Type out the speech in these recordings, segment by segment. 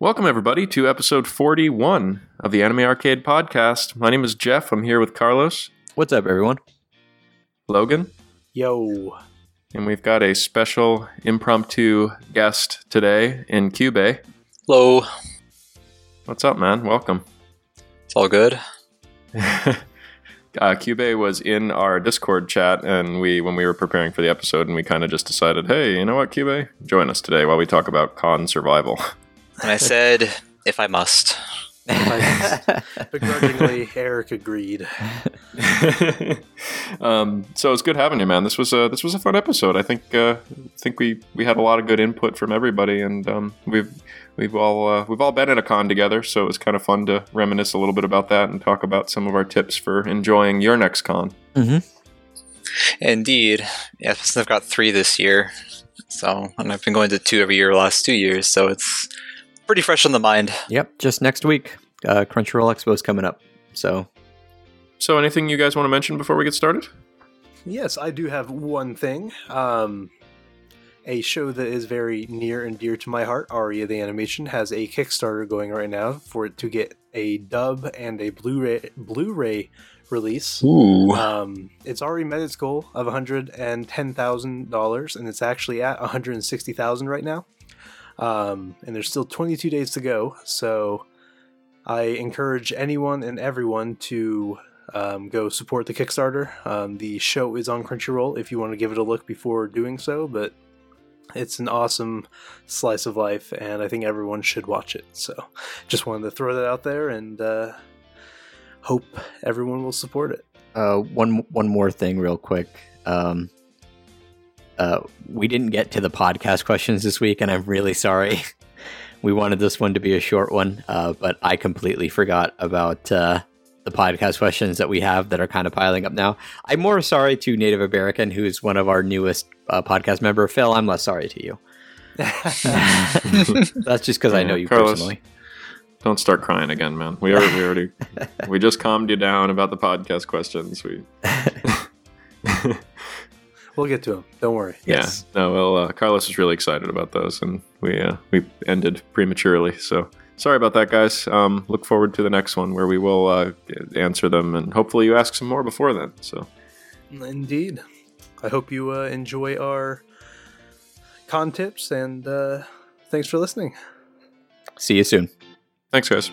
Welcome, everybody, to episode 41 of the Anime Arcade Podcast. My name is Jeff. I'm here with Carlos, What's up, everyone? Logan, Yo. and we've got a special impromptu guest today in Cube. Hello. What's up, man? Welcome. It's all good. uh, Cube was in our Discord chat, and we, when we were preparing for the episode, and we kind of just decided, hey, you know what, Cube, join us today while we talk about con survival. And I said, if I must. Begrudgingly, Eric agreed. um, so it's good having you, man. This was a this was a fun episode. I think uh, think we we had a lot of good input from everybody, and um, we've we've all uh, we've all been at a con together. So it was kind of fun to reminisce a little bit about that and talk about some of our tips for enjoying your next con. hmm Indeed. Yeah, since I've got three this year. So, and I've been going to two every year the last two years. So it's pretty fresh on the mind. Yep, just next week. Uh, Crunchyroll Expo's coming up. So, So anything you guys want to mention before we get started? Yes, I do have one thing. Um, a show that is very near and dear to my heart, Aria the Animation, has a Kickstarter going right now for it to get a dub and a Blu-ray Blu-ray release. Ooh. Um, it's already met its goal of one hundred and ten thousand dollars, and it's actually at one hundred and sixty thousand right now. Um, and there's still twenty two days to go, so I encourage anyone and everyone to um, go support the Kickstarter. Um, the show is on Crunchyroll if you want to give it a look before doing so, but it's an awesome slice of life, and I think everyone should watch it. So, just wanted to throw that out there, and uh, hope everyone will support it. uh, one one more thing, real quick. Um, uh, we didn't get to the podcast questions this week, and I'm really sorry. we wanted this one to be a short one, uh, but I completely forgot about uh, the podcast questions that we have that are kind of piling up now. I'm more sorry to Native American, who is one of our newest uh, podcast member. Phil, I'm less sorry to you. That's just because I know you Carlos. personally. Don't start crying again, man. We already we already we just calmed you down about the podcast questions. We We'll get to them. Don't worry. Yes. Yeah, no. Well, uh, Carlos is really excited about those, and we uh, we ended prematurely. So sorry about that, guys. Um, look forward to the next one where we will uh, answer them, and hopefully you ask some more before then. So Indeed. I hope you uh, enjoy our con tips, and uh, thanks for listening. See you soon. thanks, guys.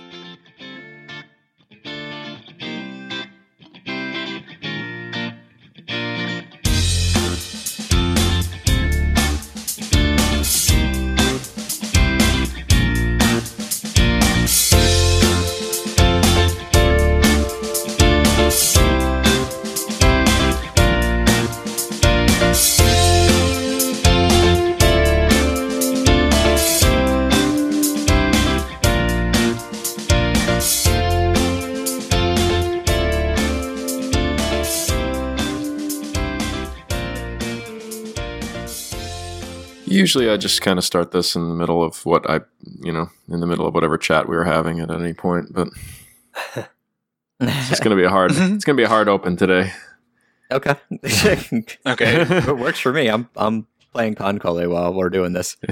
Usually, I just kind of start this in the middle of what I, you know, in the middle of whatever chat we were having at any point. But it's gonna be a hard. it's gonna be a hard open today. okay. Okay. it works for me. I'm I'm playing KanColle while we're doing this.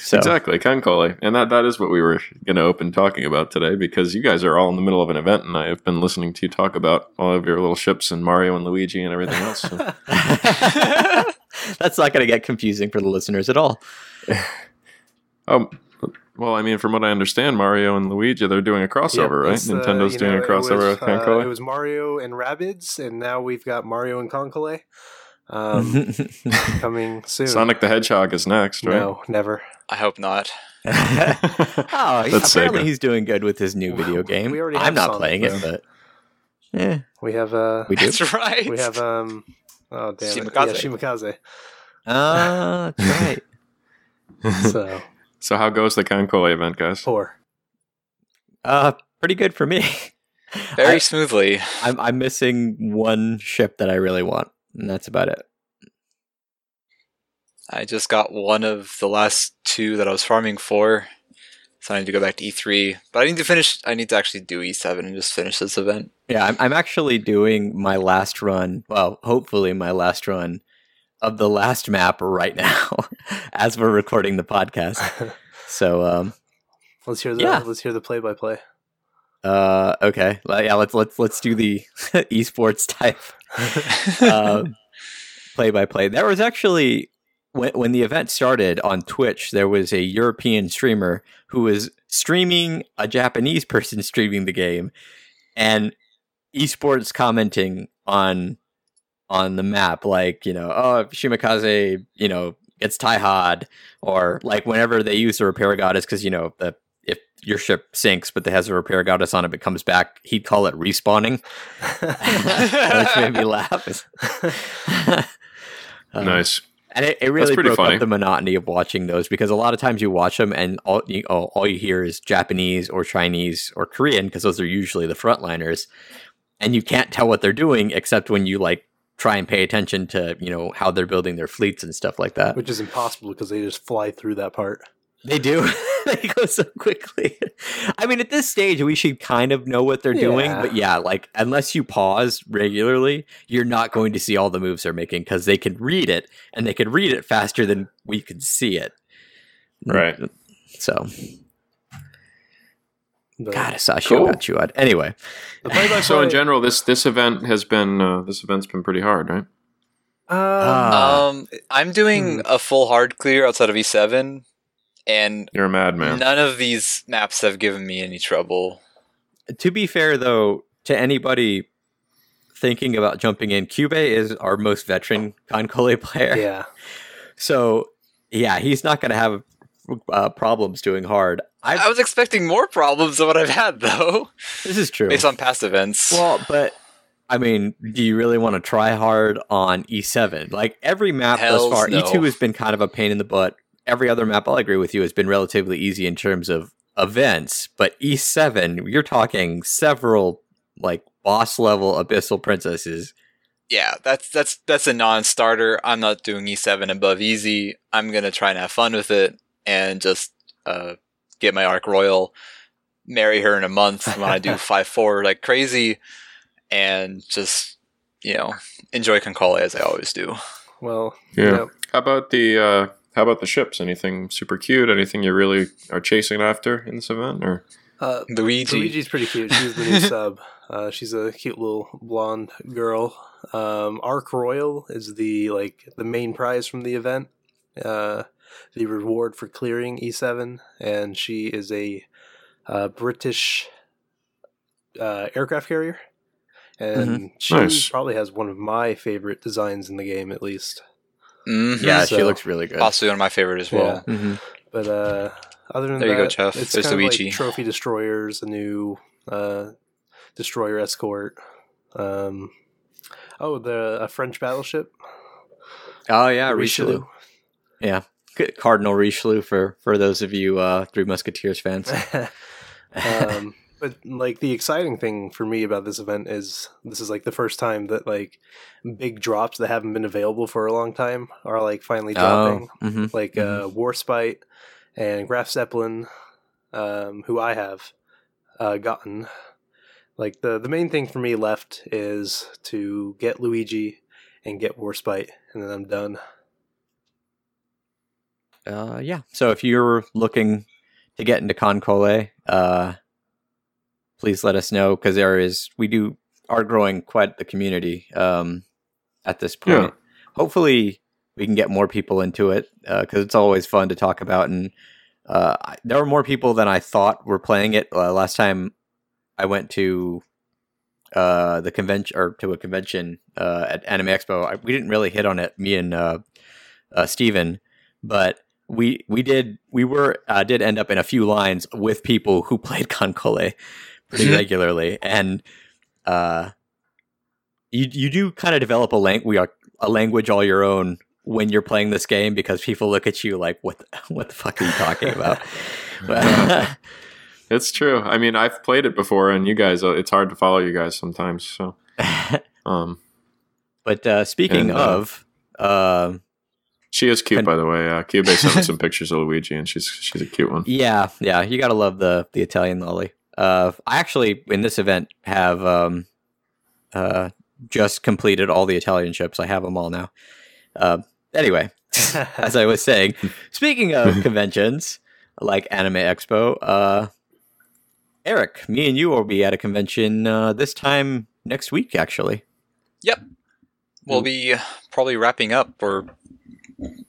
So Exactly, KanColle. And that, that is what we were going to open talking about today because you guys are all in the middle of an event and I have been listening to you talk about all of your little ships and Mario and Luigi and everything else. So. that's not going to get confusing for the listeners at all. um, well, I mean, from what I understand, Mario and Luigi, they're doing a crossover, right? Nintendo's you doing know, a crossover was, with uh, it was Mario and Rabbids, and now we've got Mario and KanColle um, coming soon. Sonic the Hedgehog is next, right? No, never. I hope not. oh, he- That's apparently Sega. he's doing good with his new video game. We already I'm not Sonic, playing it, but yeah, We have uh, we do. That's right. we have um, oh damn it, Shimakaze. yeah, Shimakaze. Ah, that's right. So so, how goes the KanColle event, guys? poor. Uh, pretty good for me. Very I- smoothly. I'm I'm missing one ship that I really want, and that's about it. I just got one of the last two that I was farming for. So I need to go back to E3. But I need to finish, I need to actually do E7 and just finish this event. Yeah, I'm, I'm actually doing my last run. Well, hopefully my last run of the last map right now, as we're recording the podcast. So, um, Let's hear the Yeah. let's hear the play by play. Uh, okay. Well, Yeah, let's let's let's do the esports type play by play. There was actually when when the event started on Twitch, there was a European streamer who was streaming a Japanese person streaming the game, and esports commenting on on the map, like you know, oh if Shimakaze, you know, gets Taihad, or like whenever they use the repair goddess, because you know the if your ship sinks but it has a repair goddess on it, but comes back, he'd call it respawning, which made me laugh. Um, nice. and it, it really broke funny. up the monotony of watching those because a lot of times you watch them and all you, all, all you hear is Japanese or Chinese or Korean because those are usually the frontliners, and you can't tell what they're doing except when you like try and pay attention to you know how they're building their fleets and stuff like that. Which is impossible because they just fly through that part. They do. they go so quickly. I mean, at this stage, we should kind of know what they're doing, but yeah, like unless you pause regularly, you're not going to see all the moves they're making because they can read it and they can read it faster than we can see it. Right. So, But God, I saw a show Cool. about Chuad. Anyway, the play So in general, this this event has been uh, this event's been pretty hard, right? Ah. um, I'm doing a full hard clear outside of E7, and You're a madman. none of these maps have given me any trouble. to be fair, though, to anybody thinking about jumping in, Cube is our most veteran KanColle player. yeah, So, yeah, he's not going to have uh, problems doing hard. I I was expecting more problems than what I've had, though, This is true. based on past events. well, but I mean, do you really want to try hard on E7? Like every map Hells thus far, no. E2 has been kind of a pain in the butt. Every other map, I'll agree with you, has been relatively easy in terms of events. But E7, you're talking several like boss level abyssal princesses. yeah, that's that's that's a non-starter. I'm not doing E7 above easy. I'm gonna try and have fun with it and just uh, get my Ark Royal, marry her in a month when I do five four like crazy, and just you know enjoy KanColle as I always do. well, Yeah. you know, How about the uh, how about the ships? Anything super cute? Anything you really are chasing after in this event? Or uh, Luigi, Luigi's pretty cute. She's the new sub. Uh, she's a cute little blonde girl. Um, Ark Royal is the like the main prize from the event. Uh, the reward for clearing E7, and she is a uh, British uh, aircraft carrier, and she Nice. probably has one of my favorite designs in the game, at least. Mhm. Yeah, she looks really good. possibly one of my favorite as well. Mhm. But uh, other than There you that, go, Jeff. it's There's kind of Luigi. like trophy destroyers, a new uh, destroyer escort. Um, oh, the a French battleship. Oh yeah, Richelieu. Yeah, Good. Cardinal Richelieu for for those of you uh, Three Musketeers fans. um, but like the exciting thing for me about this event is this is like the first time that like big drops that haven't been available for a long time are like finally dropping. oh, hmm like uh, Warspite and Graf Zeppelin, um, who I have uh, gotten. Like the the main thing for me left is to get Luigi and get Warspite, and then I'm done. Uh, yeah. So if you're looking to get into KanColle, uh, please let us know because there is we do are growing quite the community um, at this point. Yeah. Hopefully, we can get more people into it because it's always fun to talk about. And uh, there were more people than I thought were playing it uh, last time. I went to uh, the convention or to a convention uh, at Anime Expo. I, we didn't really hit on it, me and uh, uh, Steven, but we we did we were uh, did end up in a few lines with people who played KanColle pretty Mhm. regularly, and uh, you you do kind of develop a lang- we are a language all your own when you're playing this game because people look at you like what the, what the fuck are you talking about? It's true. I mean, I've played it before, and you guys, uh, it's hard to follow you guys sometimes. So, um, but uh, speaking And, uh, of. um she is cute, Con- by the way. Uh, Cube sent me some pictures of Luigi, and she's she's a cute one. Yeah, yeah, you gotta love the the Italian lolly. Uh, I actually in this event have um, uh, just completed all the Italian ships. I have them all now. Uh, anyway, as I was saying, speaking of conventions, like Anime Expo. Uh, Eric, me and you will be at a convention uh, this time next week, actually. Yep. We'll be probably wrapping up or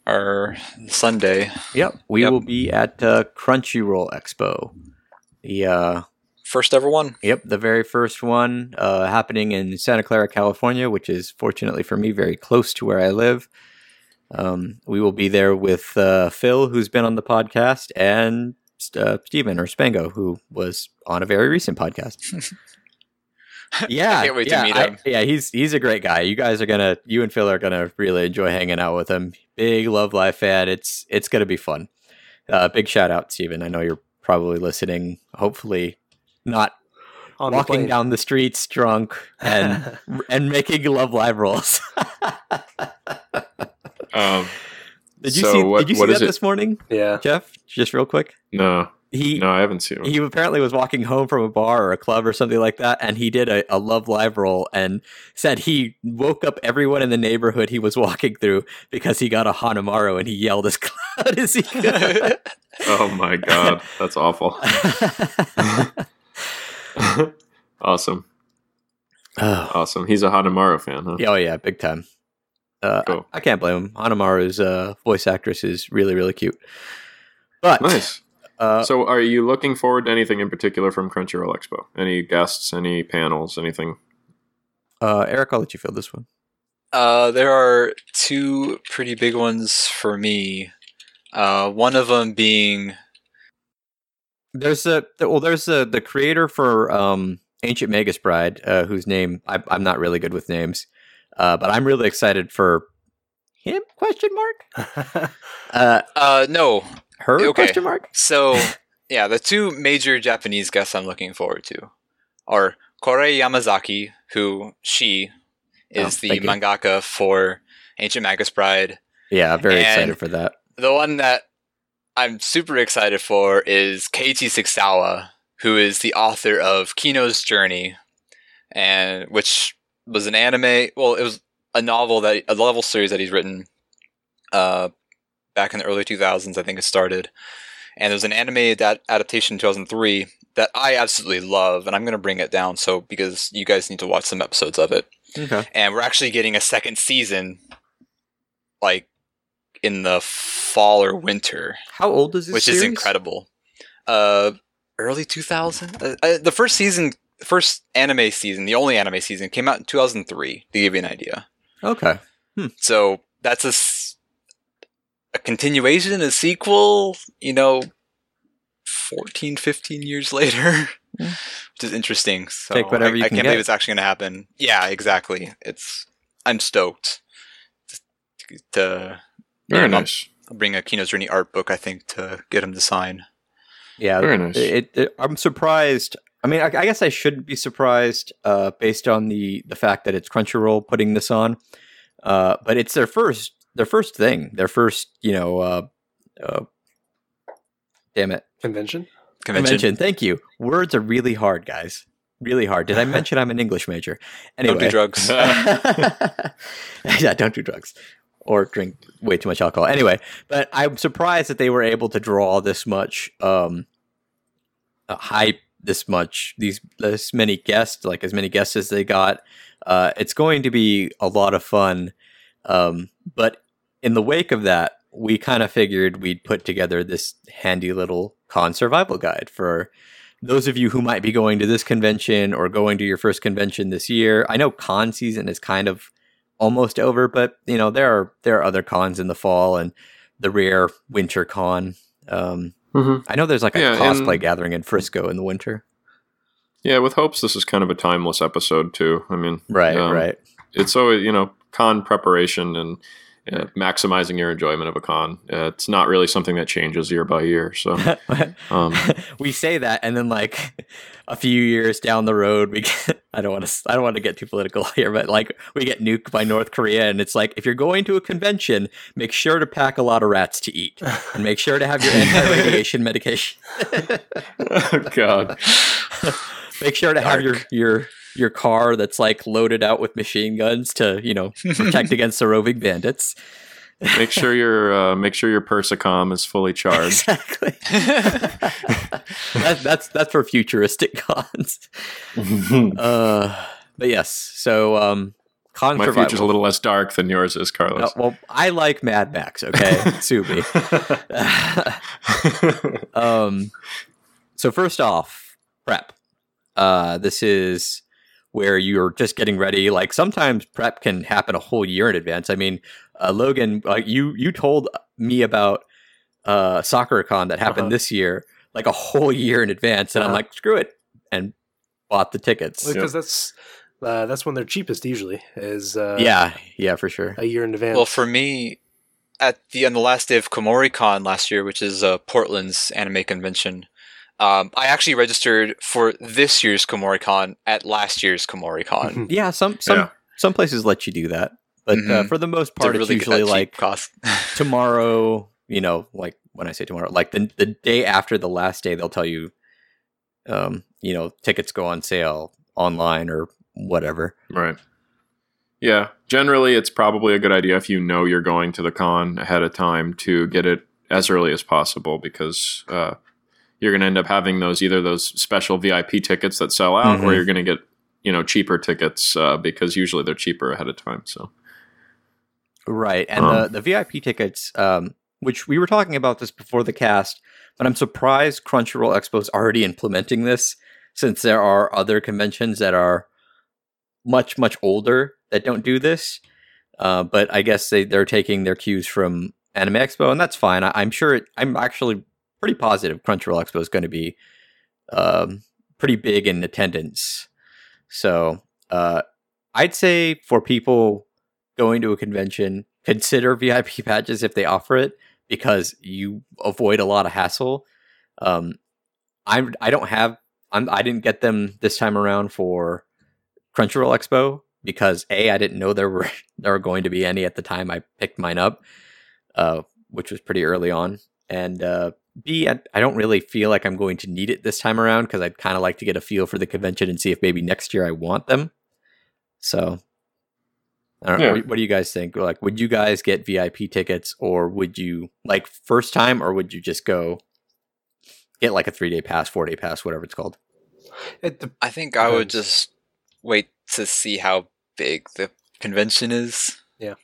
our Sunday. Yep, we Yep. will be at uh, Crunchyroll Expo. The uh, First ever one. Yep, the very first one uh, happening in Santa Clara, California, which is fortunately for me very close to where I live. Um, we will be there with uh, Phil, who's been on the podcast, and uh, Steven or Spango, who was on a very recent podcast. yeah, I can't wait to yeah, meet I- yeah, he's he's a great guy. You guys are gonna, you and Phil are gonna really enjoy hanging out with him. Big Love Live fan. It's it's gonna be fun. Uh, big shout out, Steven. I know you're probably listening. Hopefully, not On the walking plane. down the streets drunk and and making love live rolls. Um, did you So see? what- did you see that it? this morning, yeah. Jeff? Just real quick. no, He no, I haven't seen it. he apparently was walking home from a bar or a club or something like that, and he did a, a love live roll and said he woke up everyone in the neighborhood he was walking through because he got a Hanamaru and he yelled as loud as he could. Oh my god, that's awful. awesome, oh. awesome. He's a Hanamaru fan, huh? Yeah, Oh yeah, big time. Uh, Cool. I, I can't blame him. Hanamaru's uh, voice actress is really really cute. But Nice. Uh, So, are you looking forward to anything in particular from Crunchyroll Expo? Any guests? Any panels? Anything? uh, Eric, I'll let you fill this one. Uh, there are two pretty big ones for me. Uh, one of them being There's a well, there's a the creator for um, Ancient Magus Bride, uh, whose name I, I'm not really good with names, uh, but I'm really excited for him? Question mark. Uh, uh no. Her? Okay. Question mark. So yeah, the two major Japanese guests I'm looking forward to are Kore Yamazaki, who she Oh, is the thank you. mangaka for Ancient Magus Bride. Yeah, very And- excited for that. The one that I'm super excited for is Keiichi Sigsawa, who is the author of Kino's Journey, and which was an anime. Well, it was a novel that a novel series that he's written uh, back in the early 2000s. I think it started, and there's an anime adaptation in 2003 that I absolutely love, and I'm gonna bring it down so because you guys need to watch some episodes of it Okay. and we're actually getting a second season like in the fall or winter How old is this? which is incredible uh early 2000 uh, uh, the first season first anime season the only anime season came out in 2003 to give you an idea Okay. so that's a a continuation a sequel you know 14 15 years later, which is interesting so Take whatever I, you I can can't get. believe it's actually going to happen yeah exactly it's i'm stoked to, to Very Yeah, nice. I'll bring a Kino's Journey art book i think to get him to sign Yeah, Very nice. It, it, I'm surprised. I mean, I, I guess I shouldn't be surprised uh, based on the the fact that it's Crunchyroll putting this on. Uh, but it's their first their first thing, their first you know. Uh, uh, damn it, Convention? convention, convention. Thank you. Words are really hard, guys. Really hard. Did I mention I'm an English major? Anyway, don't do drugs yeah, don't do drugs or drink way too much alcohol. Anyway, but I'm surprised that they were able to draw this much um, uh, hype, this much, these this many guests, like as many guests as they got. Uh, it's going to be a lot of fun. Um, but in the wake of that, we kind of figured we'd put together this handy little con survival guide for those of you who might be going to this convention or going to your first convention this year. I know con season is kind of almost over, but you know there are there are other cons in the fall and the rare winter con. Um, Mm-hmm. I know there's like a Yeah, cosplay and- gathering in Frisco in the winter. Yeah, with hopes this is kind of a timeless episode too. I mean, Right, um, right. It's always you know con preparation and uh, maximizing your enjoyment of a con. Uh, it's not really something that changes year by year. So, um, we say that, and then like a few years down the road, we get, I don't want to I don't want to get too political here, but like we get nuked by North Korea, and it's like if you're going to a convention, make sure to pack a lot of rats to eat, and make sure to have your anti-radiation medication. oh God, make sure to have your your your car that's like loaded out with machine guns to you know protect against the roving bandits. make sure your uh, make sure your persocom is fully charged. exactly. that, that's that's for futuristic cons. Uh, but yes, so um, con My survival. future's a little less dark than yours is, Uh, Carlos. well, I like Mad Max. Okay, sue me. um, so first off, prep. Uh, this is where you're just getting ready. Like sometimes prep can happen a whole year in advance. I mean, uh, Logan, like you you told me about uh, SakuraCon that happened Uh-huh. this year, like a whole year in advance, and I'm Uh-huh. like, screw it, and bought the tickets. because that's uh, that's when they're cheapest usually is uh, yeah, yeah, for sure. a year in advance. well, for me, at the on the last day of Kumoricon last year, which is uh, Portland's anime convention, um, I actually registered for this year's Kumoricon at last year's Kumoricon. Yeah, some some Yeah. some places let you do that, but uh, Mhm. for the most part, it's really get usually like cost. tomorrow. You know, like when I say tomorrow, like the the day after the last day, they'll tell you, um, you know, tickets go on sale online or whatever. Right. Yeah. Generally, it's probably a good idea if you know you're going to the con ahead of time to get it as early as possible because uh, you're going to end up having those either those special VIP tickets that sell out or Mhm. you're going to get you know cheaper tickets uh, because usually they're cheaper ahead of time. So Right, and Um, the the VIP tickets, um, which we were talking about this before the cast, but I'm surprised Crunchyroll Expo is already implementing this, since there are other conventions that are much much older that don't do this. Uh, but I guess they they're taking their cues from Anime Expo, and that's fine. I, I'm sure. It, I'm actually pretty positive Crunchyroll Expo is going to be um, pretty big in attendance. So uh, I'd say for people going to a convention, consider VIP badges if they offer it because you avoid a lot of hassle. Um, I I don't have I'm I didn't get them this time around for Crunchyroll Expo because a I didn't know there were there were going to be any at the time I picked mine up, uh, which was pretty early on, and uh, b I, I don't really feel like I'm going to need it this time around because I'd kind of like to get a feel for the convention and see if maybe next year I want them. So I don't. Yeah. What, what do you guys think? Like, would you guys get VIP tickets, or would you like first time, or would you just go get like a three day pass, four day pass, whatever it's called? It de- I think I would just wait to see how big the convention is. Yeah.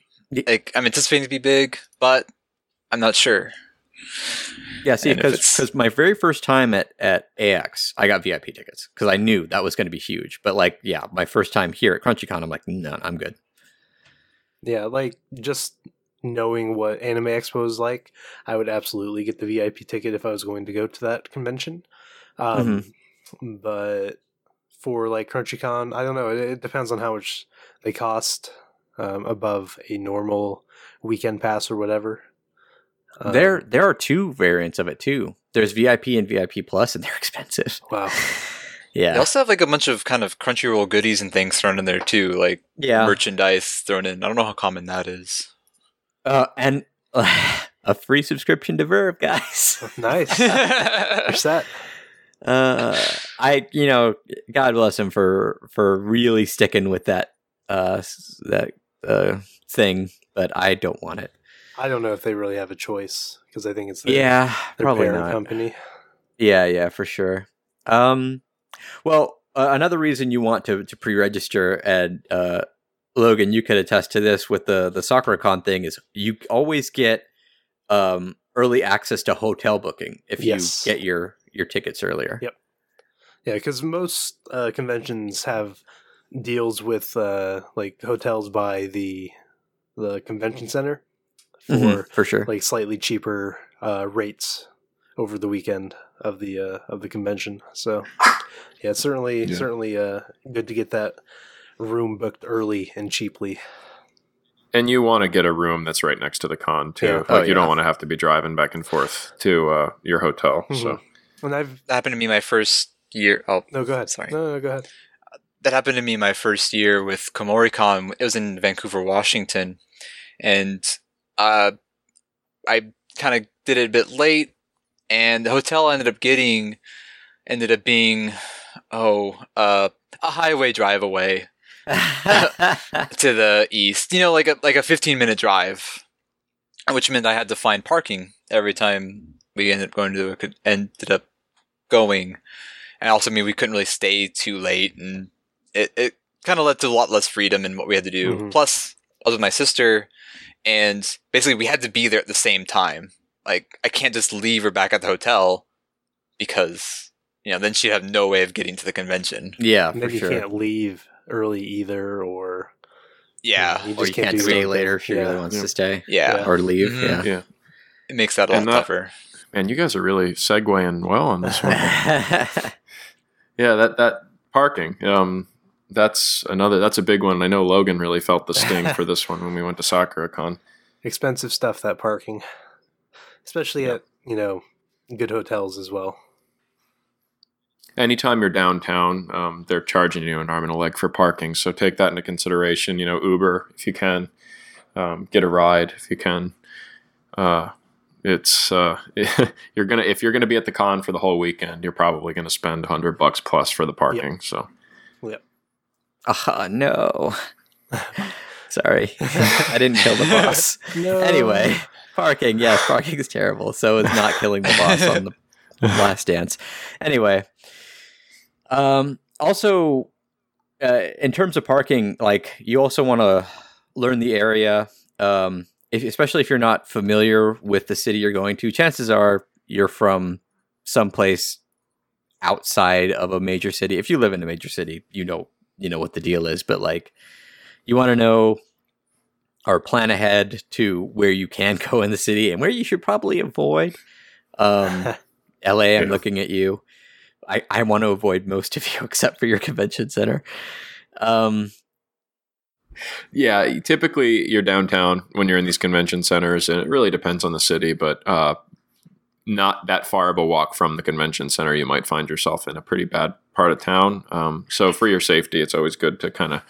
Like I'm anticipating to be big, but I'm not sure. Yeah, see, And because my very first time at at AX, I got VIP tickets because I knew that was going to be huge. But like, yeah, my first time here at CrunchyCon, I'm like, no, I'm good. yeah, like just knowing what Anime Expo is like, I would absolutely get the VIP ticket if I was going to go to that convention. Um, But for like CrunchyCon, I don't know. It, it depends on how much they cost um, above a normal weekend pass or whatever. Um, there, there are two variants of it too. There's VIP and VIP Plus, and they're expensive. wow. Yeah. They also have like a bunch of kind of Crunchyroll goodies and things thrown in there too, like yeah, merchandise thrown in. I don't know how common that is. uh, and a free subscription to VRV, guys. nice. You're uh i you know god bless him for for really sticking with that uh that uh thing but i don't want it I don't know if they really have a choice because I think it's their, yeah their probably not company. yeah yeah for sure um well uh, another reason you want to to pre-register and uh logan you could attest to this with the the SakuraCon thing is you always get um early access to hotel booking if Yes. you get your your tickets earlier Yep. Yeah, because most uh, conventions have deals with uh, like hotels by the the convention center for Mhm, for sure like slightly cheaper uh, rates over the weekend of the uh, of the convention. So yeah, it's certainly Yeah. certainly uh, good to get that room booked early and cheaply. And you want to get a room that's right next to the con too. Yeah. Like Oh, you yeah. don't want to have to be driving back and forth to uh, your hotel. Mhm. So And I've That happened to me my first year. Oh, no, go ahead. Sorry. No, no, go ahead. that happened to me my first year with Kumoricon. It was in Vancouver, Washington, and uh, I kind of did it a bit late, and the hotel I ended up getting ended up being oh uh, a highway drive away to the east. You know, like a like a fifteen minute drive. which meant I had to find parking every time we ended up going to We ended up going, and also I mean we couldn't really stay too late, and it it kind of led to a lot less freedom in what we had to do. Mhm. Plus, I was with my sister, and basically we had to be there at the same time. Like I can't just leave her back at the hotel because you know then she'd have no way of getting to the convention. Yeah, And for then you can't leave early either, or Yeah, you or you just can't stay something. later if she Yeah. really wants Yeah. to stay yeah, Yeah. or leave. Mhm. Yeah. it makes that a lot that- tougher. Man, you guys are really segueing well on this one. Yeah. yeah, that that parking. Um, that's another. That's a big one. I know Logan really felt the sting for this one when we went to SakuraCon. expensive stuff that parking, especially Yeah. at you know good hotels as well. anytime you're downtown, um, they're charging you an arm and a leg for parking. So take that into consideration. You know, Uber if you can, um, get a ride if you can. Uh, it's uh, you're gonna if you're gonna be at the con for the whole weekend, you're probably gonna spend hundred bucks plus for the parking. So Ah, no. Sorry. I didn't kill the boss. No. Anyway, parking. Yes, parking is terrible. So is not killing the boss on the last dance. Anyway, um, also, uh, in terms of parking, like you also want to learn the area, um, if, especially if you're not familiar with the city you're going to. Chances are you're from someplace outside of a major city. If you live in a major city, you know you know what the deal is. But like, you want to know or plan ahead to where you can go in the city and where you should probably avoid. Um, LA, I'm looking at you. I, I want to avoid most of you except for your convention center. Um, yeah, typically you're downtown when you're in these convention centers, and it really depends on the city, but uh, not that far of a walk from the convention center, you might find yourself in a pretty bad part of town. Um, so for your safety, it's always good to kind of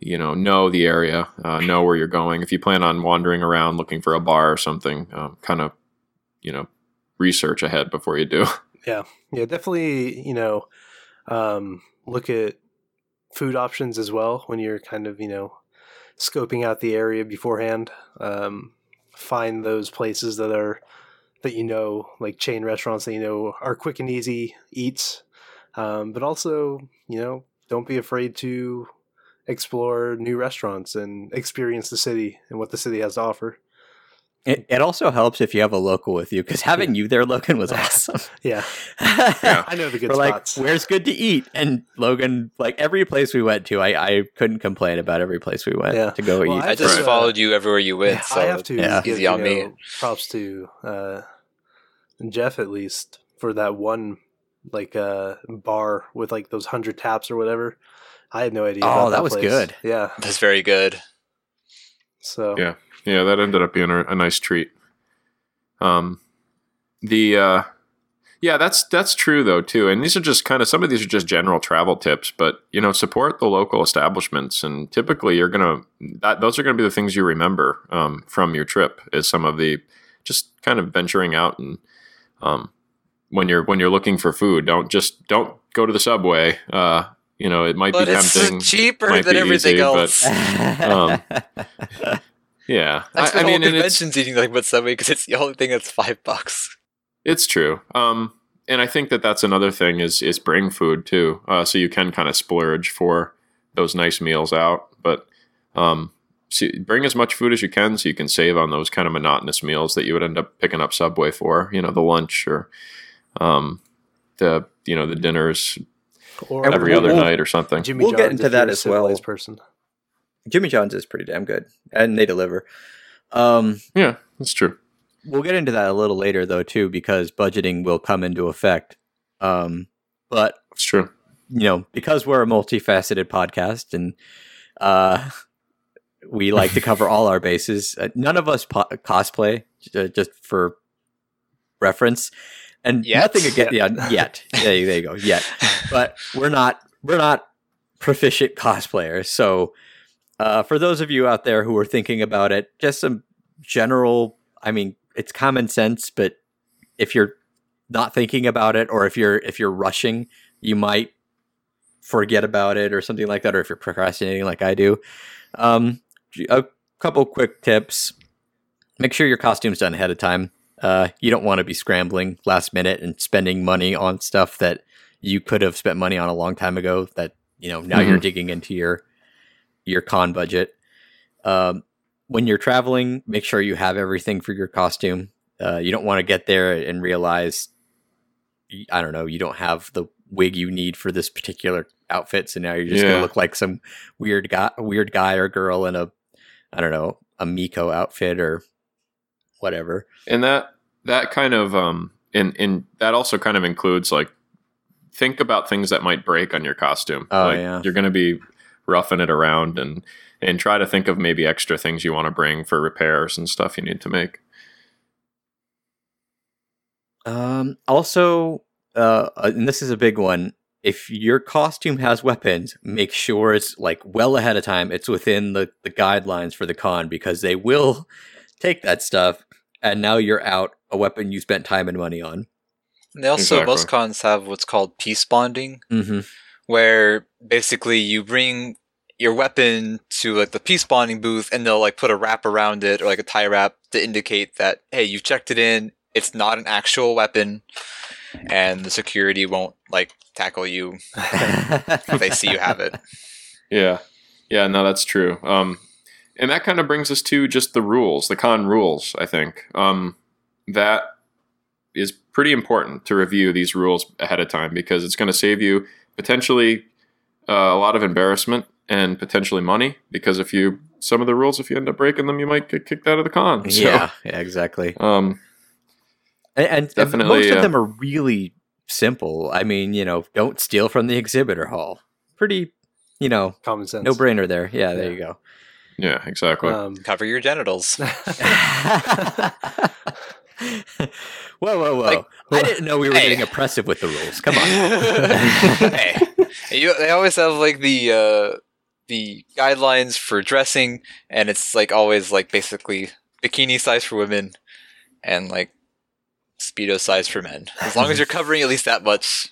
you know know the area, uh, know where you're going. If you plan on wandering around looking for a bar or something, um, kind of you know research ahead before you do. Yeah, yeah, definitely. You know, um, look at food options as well when you're kind of you know scoping out the area beforehand. Um, find those places that are that you know, like chain restaurants that you know are quick and easy eats. Um, but also, you know, don't be afraid to explore new restaurants and experience the city and what the city has to offer. It, it also helps if you have a local with you because having you there, Logan, was awesome. Yeah, Yeah. I know the good We're like, spots. where's good to eat? And Logan, like every place we went to, I, I couldn't complain about every place we went Yeah. to go Well, eat. I just Right. followed you everywhere you went, Yeah, so I have to Yeah. give Easy you on me. know, props to uh, Jeff at least for that one like uh, bar with like those hundred taps or whatever. I had no idea. Oh, about that was place. good. Yeah. that's very good. So Yeah. Yeah, that ended up being a, a nice treat. Um, the uh, yeah, that's that's true though too. And these are just kind of some of these are just general travel tips, but you know, support the local establishments, and typically you're gonna that those are gonna be the things you remember um, from your trip. Is some of the just kind of venturing out and um, when you're when you're looking for food, don't just don't go to the subway. Uh, you know, it might But be it's tempting. cheaper than everything easy, but- else. um, yeah, That's I, I mean, whole and it's, convention's eating like with Subway because it's the only thing that's five bucks. It's true. Um, and I think that that's another thing is is bring food too, uh, so you can kind of splurge for those nice meals out. But um, see, bring as much food as you can so you can save on those kind of monotonous meals that you would end up picking up Subway for. You know, the lunch or um, the you know the dinners or every we'll- other we'll- night or something. Jimmy We'll get into that as well. civilized Person. Jimmy John's is pretty damn good, and they deliver. Um, Yeah, that's true. we'll get into that a little later, though, too, because budgeting will come into effect. Um, but It's true. you know, because we're a multifaceted podcast and uh, we like to cover all our bases, uh, none of us po- cosplay, j- just for reference. And Yet? nothing against yeah, yet. Yeah, there you go, yet. But we're not we're not proficient cosplayers. So uh, for those of you out there who are thinking about it, just some general. I mean, it's common sense, but if you're not thinking about it, or if you're if you're rushing, you might forget about it or something like that, or if you're procrastinating like I do. Um, a couple quick tips. make sure your costume's done ahead of time. Uh, you don't want to be scrambling last minute and spending money on stuff that you could have spent money on a long time ago. That you know now you're digging into your your con budget. Um, when you're traveling, make sure you have everything for your costume. Uh, you don't want to get there and realize, I don't know, you don't have the wig you need for this particular outfit. So now you're just Yeah. gonna look like some weird guy, weird guy or girl in a, I don't know, a Miko outfit or whatever. and that that kind of um and and that also kind of includes like think about things that might break on your costume Oh, like yeah. you're going to be roughing it around and and try to think of maybe extra things you want to bring for repairs and stuff you need to make Um, also, uh, and this is a big one. If your costume has weapons, make sure it's like well ahead of time. It's within the, the guidelines for the con because they will take that stuff and now you're out a weapon you spent time and money on. And they also most cons have what's called peace bonding, Mm-hmm. Where basically you bring your weapon to like the peace bonding booth and they'll like put a wrap around it or like a tie wrap to indicate that hey you checked it in it's not an actual weapon and the security won't like tackle you if they see you have it. Yeah. Yeah no that's true. Um and that kind of brings us to just the rules the con rules i think. Um that is pretty important to review these rules ahead of time because it's going to save you potentially uh, a lot of embarrassment and potentially money because if you some of the rules if you end up breaking them you might get kicked out of the con so, yeah, yeah, exactly. um And, and- and Definitely, most uh, of them are really simple. I mean, you know, don't steal from the exhibitor hall. Pretty, you know, Common sense. no brainer there. Yeah, there Yeah. you go. yeah exactly Um, cover your genitals whoa, whoa, whoa! Like- I didn't know we were Hey. getting oppressive with the rules. Come on. hey you, they always have like the uh the guidelines for dressing and it's like always like basically bikini size for women and like speedo size for men as long as you're covering at least that much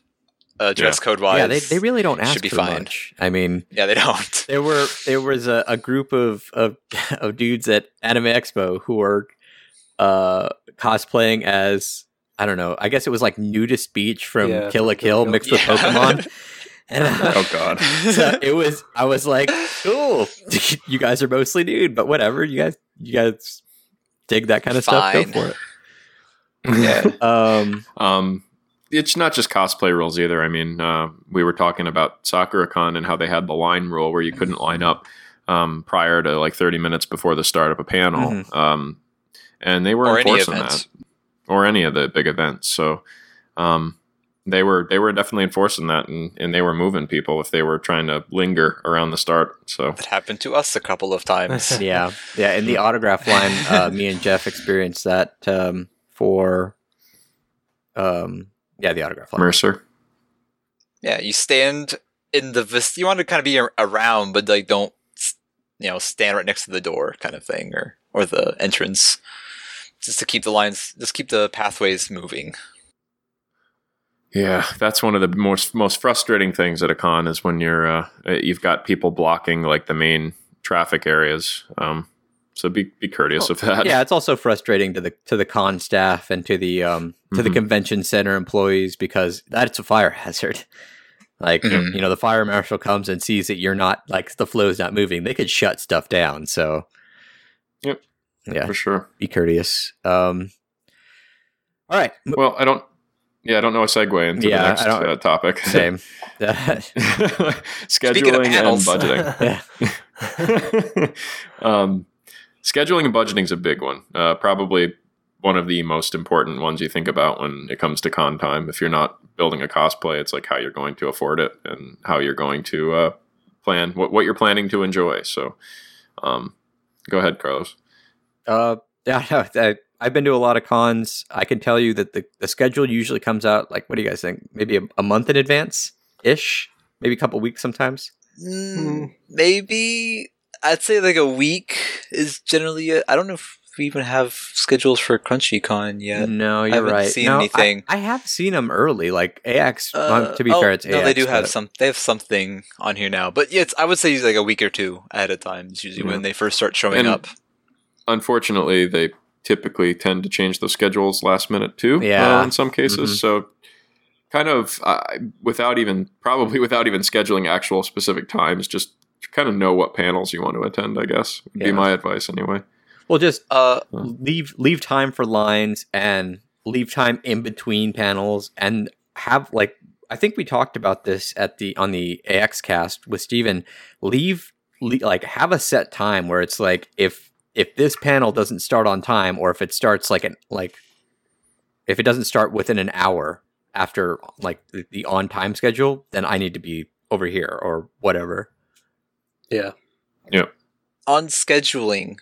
uh, dress code wise yeah, they, they really don't ask should be for fine. much. I mean, yeah they don't there were there was a, a group of, of of dudes at Anime Expo who were uh cosplaying as I don't know. I guess it was like nudist beach from Yeah, Kill la Kill Kill- mixed with Pokemon. And uh, oh god so it was I was like, cool. you guys are mostly nude, but whatever. You guys you guys dig that kind of Fine. stuff, go for it. yeah Um Um, it's not just cosplay rules either. I mean, uh, we were talking about SakuraCon and how they had the line rule where you couldn't line up um, prior to like 30 minutes before the start of a panel. Mhm. Um, and they were Or enforcing event. that, or any of the big events. So um, they were they were definitely enforcing that, and, and they were moving people if they were trying to linger around the start. So it happened to us a couple of times yeah. Yeah, in the autograph line, uh, me and Jeff experienced that um for um yeah, the autograph line. Mercer, yeah you stand in the vis- you want to kind of be around but like don't you know stand right next to the door kind of thing or or the entrance just to keep the lines just keep the pathways moving Yeah, that's one of the most most frustrating things at a con is when you're uh, you've got people blocking like the main traffic areas. Um, so be be courteous of that. yeah, it's also frustrating to the to the con staff and to the um to the Mhm. convention center employees because that's a fire hazard. Like Mhm. you know, the fire marshal comes and sees that you're not like the flow's not moving. They could shut stuff down. So, Yep. Yeah, for sure. be courteous. Um, all right, Well, I don't. Yeah, I don't know a segue into Yeah, the next uh, topic. same. scheduling and budgeting. um, scheduling and budgeting is a big one. Uh, probably one of the most important ones you think about when it comes to con time. If you're not building a cosplay, it's like how you're going to afford it and how you're going to uh, plan what, what you're planning to enjoy. So, um, go ahead, Carlos. Uh, yeah, no, I, I've been to a lot of cons. I can tell you that the, the schedule usually comes out like, what do you guys think? Maybe a, a month in advance ish, maybe a couple weeks sometimes. Mm, maybe I'd say like a week is generally. I I don't know if we even have schedules for CrunchyCon yet. no, you're haven't right. seen No, I- anything. I, have seen them early, like AX. Uh, to be oh, fair, it's no, AX. they do have but- some. They have something on here now, but yeah, it's, I would say like a week or two ahead of time is usually Yeah. when they first start showing And- up. Unfortunately, they typically tend to change those schedules last minute too. Yeah. uh, in some cases. Mhm. So kind of uh, without even probably without even scheduling actual specific times, just kind of know what panels you want to attend. I guess would Yeah. be my advice anyway. Well, just Uh, leave leave time for lines and leave time in between panels and have like I think we talked about this at the on the AX cast with Steven. Leave, le like have a set time where it's like if if this panel doesn't start on time or if it starts like an like if it doesn't start within an hour after like the, the on time schedule, then I need to be over here or whatever. yeah. Yeah. On scheduling,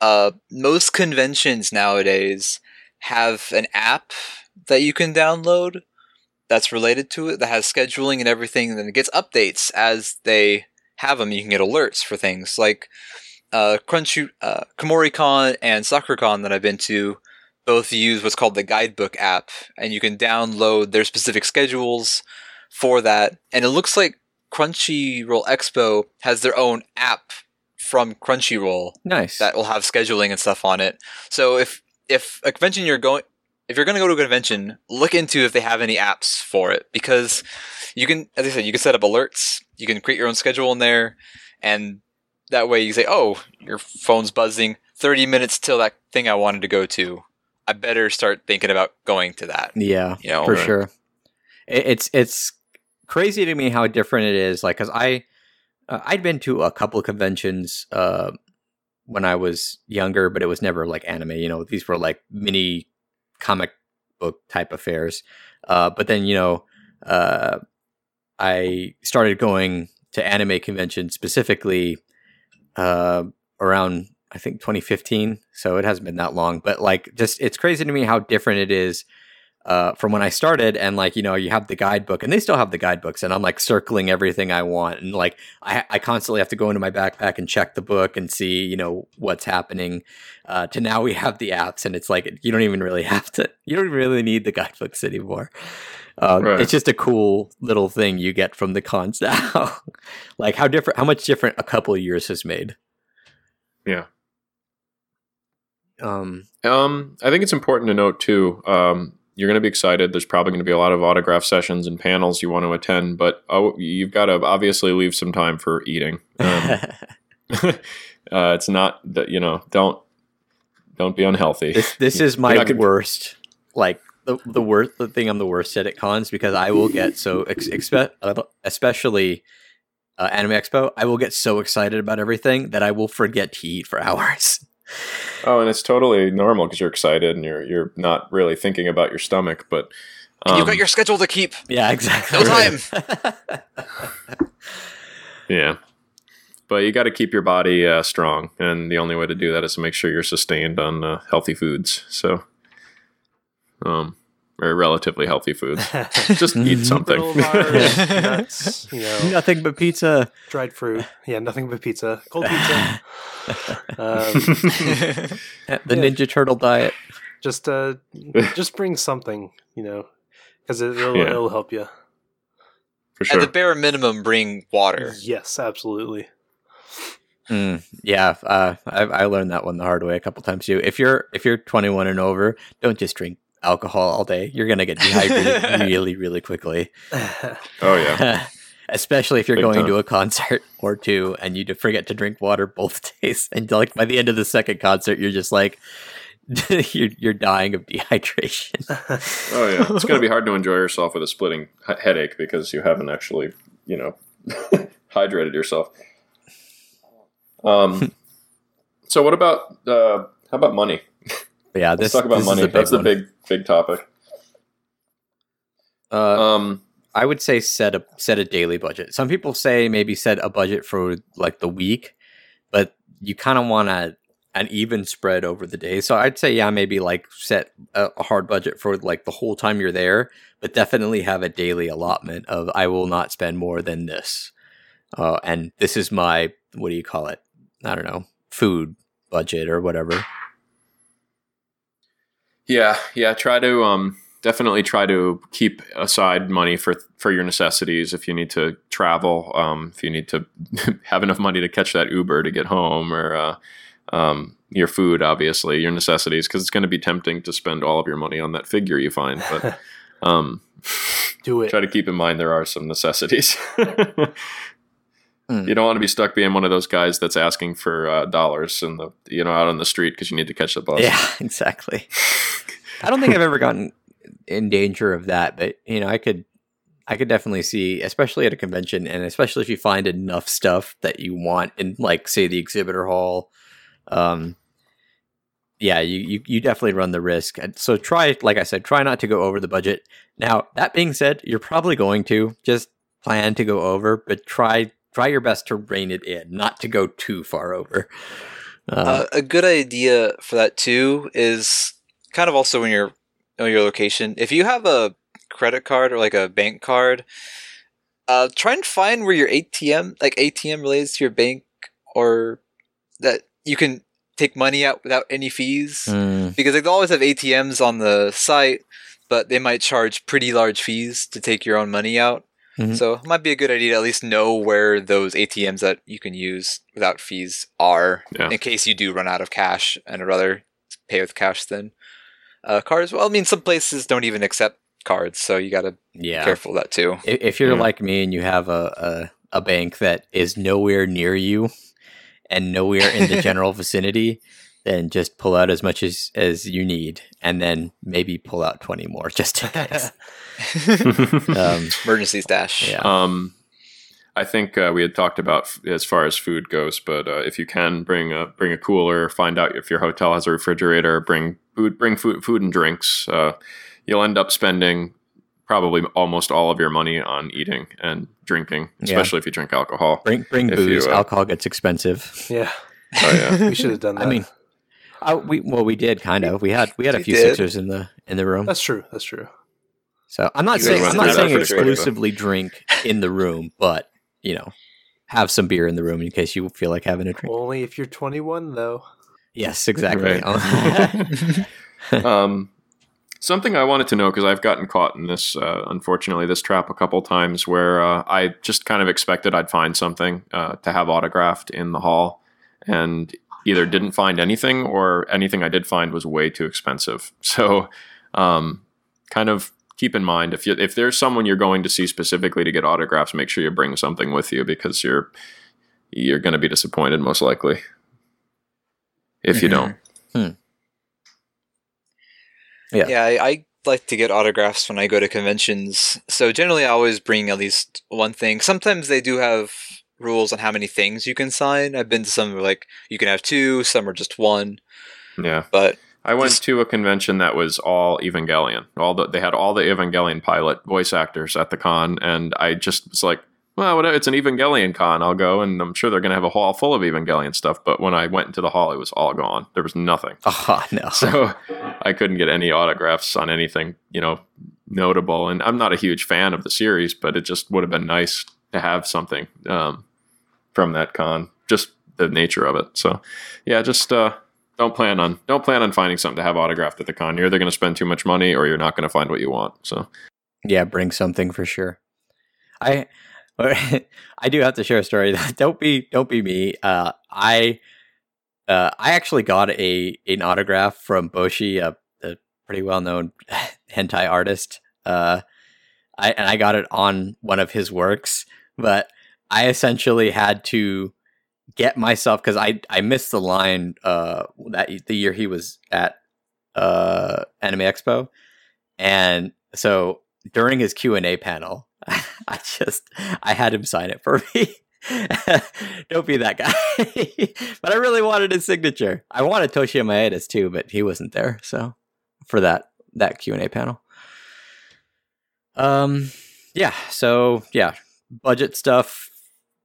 uh, most conventions nowadays have an app that you can download that's related to it that has scheduling and everything, and then it gets updates as they have them. You can get alerts for things like uh, Crunchy, uh, Kumoricon and SakuraCon that I've been to. Both use what's called the Guidebook app, and you can download their specific schedules for that. And it looks like Crunchyroll Expo has their own app from Crunchyroll Nice. that will have scheduling and stuff on it. So if if a convention you're going if you're going to go to a convention, look into if they have any apps for it because you can as I said you can set up alerts, you can create your own schedule in there and that way you say, "Oh, your phone's buzzing 30 minutes till that thing I wanted to go to. I better start thinking about going to that." yeah. You know. for Right. sure. It's it's crazy to me how different it is. Like, cause I uh, I'd been to a couple of conventions uh, when I was younger, but it was never like anime. You know, these were like mini comic book type affairs. Uh, but then you know, uh, I started going to anime conventions specifically uh, around I think 2015. So it hasn't been that long, but like just it's crazy to me how different it is uh, from when I started. And like, you know, you have the guidebook and they still have the guidebooks and I'm like circling everything I want. And like, I, I constantly have to go into my backpack and check the book and see, you know, what's happening. Uh, to now we have the apps and it's like, you don't even really have to, you don't really need the guidebooks anymore. Uh, Right. It's just a cool little thing you get from the cons now. like how different, how much different a couple of years has made. Yeah. Um, Um, I think it's important to note too. Um, you're going to be excited. There's probably going to be a lot of autograph sessions and panels you want to attend, but oh, you've got to obviously leave some time for eating. Um, uh, it's not that you know. Don't don't be unhealthy. this this is my not worst like the the worst the thing I'm the worst at at cons because I will get so ex- expe- uh, especially uh, Anime Expo I will get so excited about everything that I will forget to eat for hours. Oh, and it's totally normal because you're excited and you're you're not really thinking about your stomach, but And you've um, got your schedule to keep. Yeah, exactly. No time. Yeah. But you got to keep your body uh, strong. And the only way to do that is to make sure you're sustained on uh, healthy foods. So, um, or relatively healthy foods. Just eat something. Granola bars, nuts, you know, Nothing but pizza. dried fruit. Yeah, nothing but pizza. Cold pizza. Um, The Yeah. Ninja Turtle diet. just uh, just bring something, you know, because it, will Yeah. it'll help you. For sure. At the bare minimum, bring water. Yes, absolutely. Mm, yeah, uh, I, I learned that one the hard way a couple times too. If you're if you're 21 and over, don't just drink alcohol all day. You're gonna get dehydrated really, really quickly. oh, yeah. Especially if you're Big going time. to a concert or two and you forget to drink water both days, and like by the end of the second concert, you're just like you're you're dying of dehydration. Oh, yeah. It's going to be hard to enjoy yourself with a splitting headache because you haven't actually, you know, hydrated yourself. Um, so, what about, uh, how about money? But yeah, Let's talk about this is money. a big That's the one. big, big topic. Uh, Um, I would say set a set a daily budget. Some people say maybe set a budget for like the week, but you kind of want a an even spread over the day. So I'd say yeah, maybe like set a, a hard budget for like the whole time you're there, but definitely have a daily allotment of I will not spend more than this. Uh, and this is my what do you call it? I don't know, food budget or whatever. Yeah, yeah. Try to um, definitely try to keep aside money for for your necessities. If you need to travel, um, if you need to have enough money to catch that Uber to get home, or uh, um, your food, obviously, your necessities, because it's going to be tempting to spend all of your money on that figure you find. But um, Do it. try to keep in mind there are some necessities. Hmm. You don't want to be stuck being one of those guys that's asking for uh, dollars in the you know out on the street because you need to catch the bus. Yeah, exactly. I don't think I've ever gotten in danger of that, but you know, I could I could definitely see, especially at a convention and especially if you find enough stuff that you want in like say the exhibitor hall. Um yeah, you, you, you definitely run the risk. And So try, like I said, try not to go over the budget. Now, that being said, you're probably going to just plan to go over, but try try your best to rein it in, not to go too far over. Uh, Uh, a good idea for that too is kind of also when you're know your location. If you have a credit card or like a bank card, uh, try and find where your ATM, like ATM, relates to your bank, or that you can take money out without any fees. mm, Because they always have ATMs on the site, but they might charge pretty large fees to take your own money out. Mhm. So it might be a good idea to at least know where those ATMs that you can use without fees are, Yeah. in case you do run out of cash and rather pay with cash than uh, cards. Well, I mean, some places don't even accept cards, so you got to be careful of that too. If, if you're Yeah. like me and you have a, a, a bank that is nowhere near you and nowhere in the general vicinity, then just pull out as much as, as you need and then maybe pull out 20 more just in case. um, Emergency stash. yeah. Um, I think uh, we had talked about f- as far as food goes, but uh, if you can bring a bring a cooler, find out if your hotel has a refrigerator, bring food, bring food, food and drinks. Uh, you'll end up spending probably almost all of your money on eating and drinking, Yeah. especially if you drink alcohol. Bring bring If you, booze. uh, Alcohol gets expensive. Yeah, Oh yeah, we should have done that. I mean, uh, we well we did kind of. We had we had a few did. Sixers in the in the room. that's true. That's true. So I'm not You saying I'm not saying that pretty exclusively drink in the room, but you know, have some beer in the room in case you feel like having a drink. Only if you're 21, though. Yes, exactly. Right. um, something I wanted to know because I've gotten caught in this, uh, unfortunately, this trap a couple times where uh, I just kind of expected I'd find something uh, to have autographed in the hall, and either didn't find anything or anything I did find was way too expensive. So, um, kind of keep in mind if you if there's someone you're going to see specifically to get autographs, make sure you bring something with you because you're you're going to be disappointed most likely if you Mhm. don't. Yeah. Yeah, I, I like to get autographs when I go to conventions. So generally, I always bring at least one thing. Sometimes they do have rules on how many things you can sign. I've been to some where like you can have two, some are just one. Yeah. But I went Just- to a convention that was all Evangelion. All the, they had all the Evangelion pilot voice actors at the con, and I just was like, "Well, whatever, it's an Evangelion con. I'll go, and I'm sure they're going to have a hall full of Evangelion stuff." But when I went into the hall, it was all gone. There was nothing, oh no. so I couldn't get any autographs on anything, you know, notable. And I'm not a huge fan of the series, but it just would have been nice to have something um, from that con, just the nature of it. So, yeah, just uh, don't plan on don't plan on finding something to have autographed at the con. You're either going to spend too much money or you're not going to find what you want. So, Yeah, bring something for sure. I I do have to share a story. don't be don't be me. Uh, I uh, I actually got a an autograph from Bosshi, a, a pretty well known hentai artist. Uh, I and I got it on one of his works, but I essentially had to get myself because I I missed the line uh that the year he was at uh Anime Expo, and so during his Q and A panel, I just I had him sign it for me. Don't be that guy. but I really wanted his signature. I wanted Toshio Maeda's too, but he wasn't there. So for that that Q and A panel. Um yeah, so yeah, budget stuff.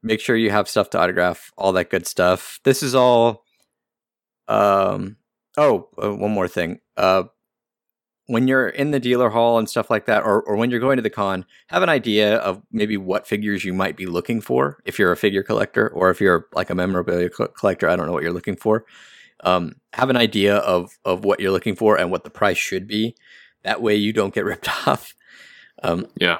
Make sure you have stuff to autograph, all that good stuff. This is all um oh, uh, one more thing. Uh when you're in the dealer hall and stuff like that, or, or when you're going to the con, have an idea of maybe what figures you might be looking for if you're a figure collector, or if you're like a memorabilia co- collector. I don't know what you're looking for. Um, have an idea of of what you're looking for and what the price should be. That way, you don't get ripped off. Um, yeah,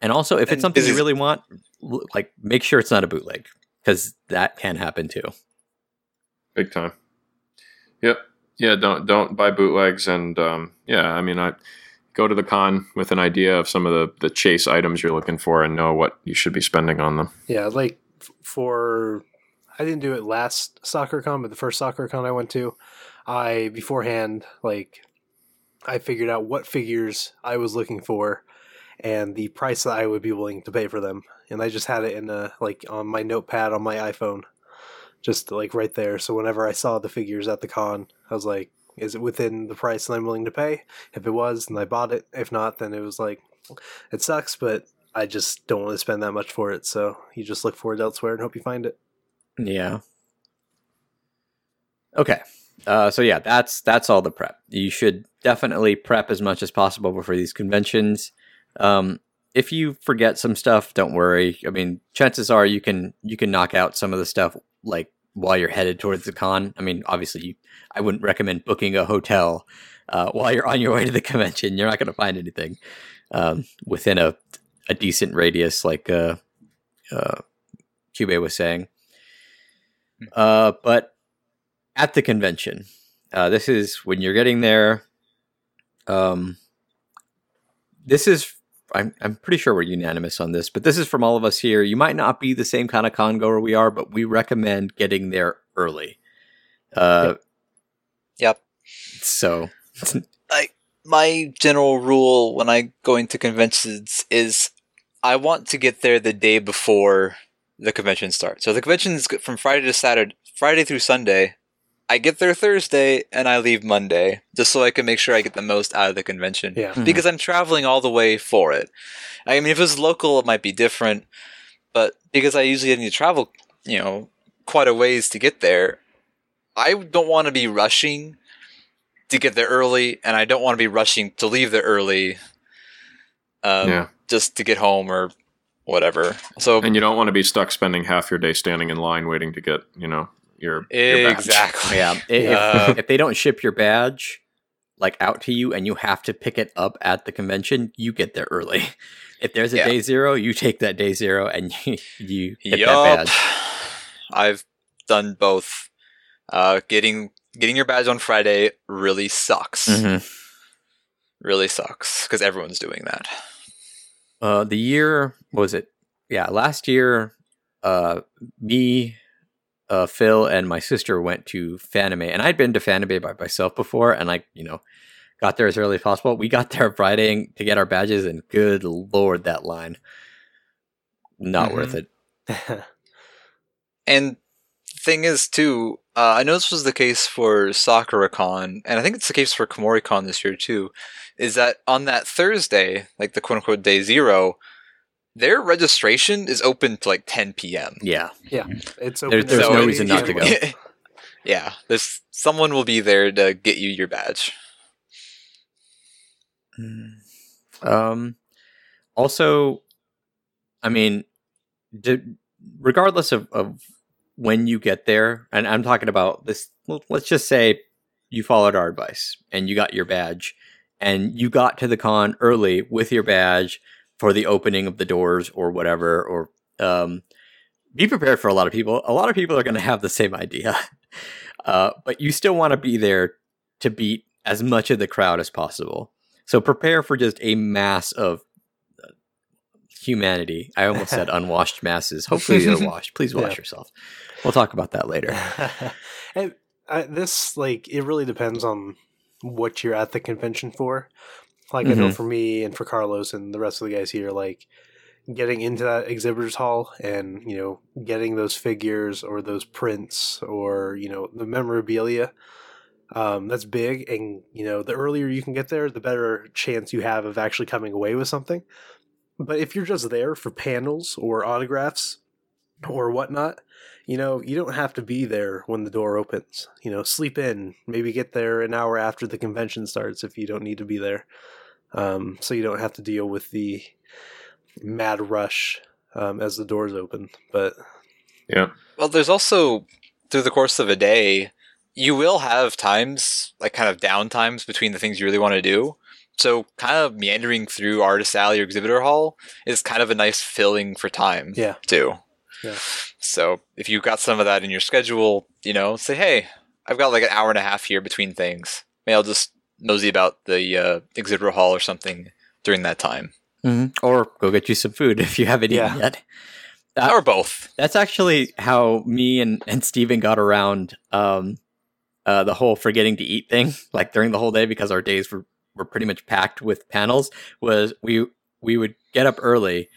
and also, if it's something you really want, l- like make sure it's not a bootleg because that can happen too. big time. Yep. Yeah. Don't don't buy bootlegs, and um, yeah, I mean, I go to the con with an idea of some of the the chase items you're looking for, and know what you should be spending on them. Yeah, like f- for I didn't do it last SakuraCon, but the first SakuraCon I went to, I beforehand like I figured out what figures I was looking for and the price that I would be willing to pay for them. And I just had it in a like on my notepad on my iPhone. Just like right there. So whenever I saw the figures at the con, I was like, is it within the price that I'm willing to pay? If it was, then I bought it. If not, then it was like it sucks, but I just don't want to spend that much for it. So you just look for it elsewhere and hope you find it. Yeah. Okay. Uh, so yeah, that's that's all the prep. You should definitely prep as much as possible before these conventions. Um, if you forget some stuff, don't worry. I mean, chances are you can you can knock out some of the stuff like while you're headed towards the con. I mean, obviously, you, I wouldn't recommend booking a hotel uh, while you're on your way to the convention. You're not going to find anything um, within a a decent radius, like uh, uh, Cube was saying. Uh, but at the convention, uh, this is when you're getting there. Um, this is I'm I'm pretty sure we're unanimous on this, but this is from all of us here. You might not be the same kind of con goer we are, but we recommend getting there early. Uh, Yep. so I My general rule when I go into conventions is I want to get there the day before the convention starts. So the convention is from Friday to Saturday, Friday through Sunday. I get there Thursday and I leave Monday, just so I can make sure I get the most out of the convention. Yeah. Mhm. because I'm traveling all the way for it. I mean, if it was local, it might be different, but because I usually need to travel, you know, quite a ways to get there, I don't want to be rushing to get there early, and I don't want to be rushing to leave there early, um, Yeah. just to get home or whatever. So And you don't want to be stuck spending half your day standing in line waiting to get you know your, your badge. exactly, yeah, i- if, if they don't ship your badge like out to you and you have to pick it up at the convention, you get there early. If there's a Yeah. day zero, you take that day zero and you, you get that badge. I've done both. Uh, getting getting your badge on Friday really sucks. Mhm. Really sucks because everyone's doing that. Uh, the year what was it? Yeah, last year, uh, me, uh, Phil, and my sister went to Fanime, and I'd been to Fanime by myself before, and I, you know, got there as early as possible. We got there Friday to get our badges, and good lord, that line, not Mhm. worth it. And thing is, too, uh, I know this was the case for SakuraCon, and I think it's the case for Kumoricon this year too. Is that on that Thursday, like the quote unquote day zero, their registration is open to like 10 p.m. Yeah, yeah, It's There- open there's to no reason not to go. yeah, there's someone will be there to get you your badge. Um, also, I mean, d- regardless of, of when you get there, and I'm talking about this, let's just say you followed our advice and you got your badge and you got to the con early with your badge for the opening of the doors or whatever, or, um, be prepared for a lot of people. A lot of people are going to have the same idea. Uh, but you still want to be there to beat as much of the crowd as possible. So prepare for just a mass of uh, humanity. I almost said unwashed masses. Hopefully they're washed. Please wash Yeah. yourself. We'll talk about that later. and uh, this like it really depends on what you're at the convention for like i know Mhm. for me and for carlos and the rest of the guys here like getting into that exhibitors hall and you know getting those figures or those prints or you know the memorabilia um, that's big and you know the earlier you can get there the better chance you have of actually coming away with something but if you're just there for panels or autographs or whatnot you know, you don't have to be there when the door opens. You know, sleep in, maybe get there an hour after the convention starts if you don't need to be there. Um, so you don't have to deal with the mad rush um, as the doors open. But Yeah. Well, there's also through the course of a day, you will have times like kind of down times between the things you really want to do. So kind of meandering through Artist Alley or Exhibitor Hall is kind of a nice filling for time yeah, too. Yeah. So if you've got some of that in your schedule, you know, say, hey, I've got like an hour and a half here between things. Maybe I'll just nosy about the uh, exhibitor hall or something during that time, Mhm. Or go get you some food if you haven't Yeah. eaten yet. Uh, or both. That's actually how me and, and Steven got around um, uh, the whole forgetting to eat thing, like during the whole day, because our days were, were pretty much packed with panels. Was we we would get up early,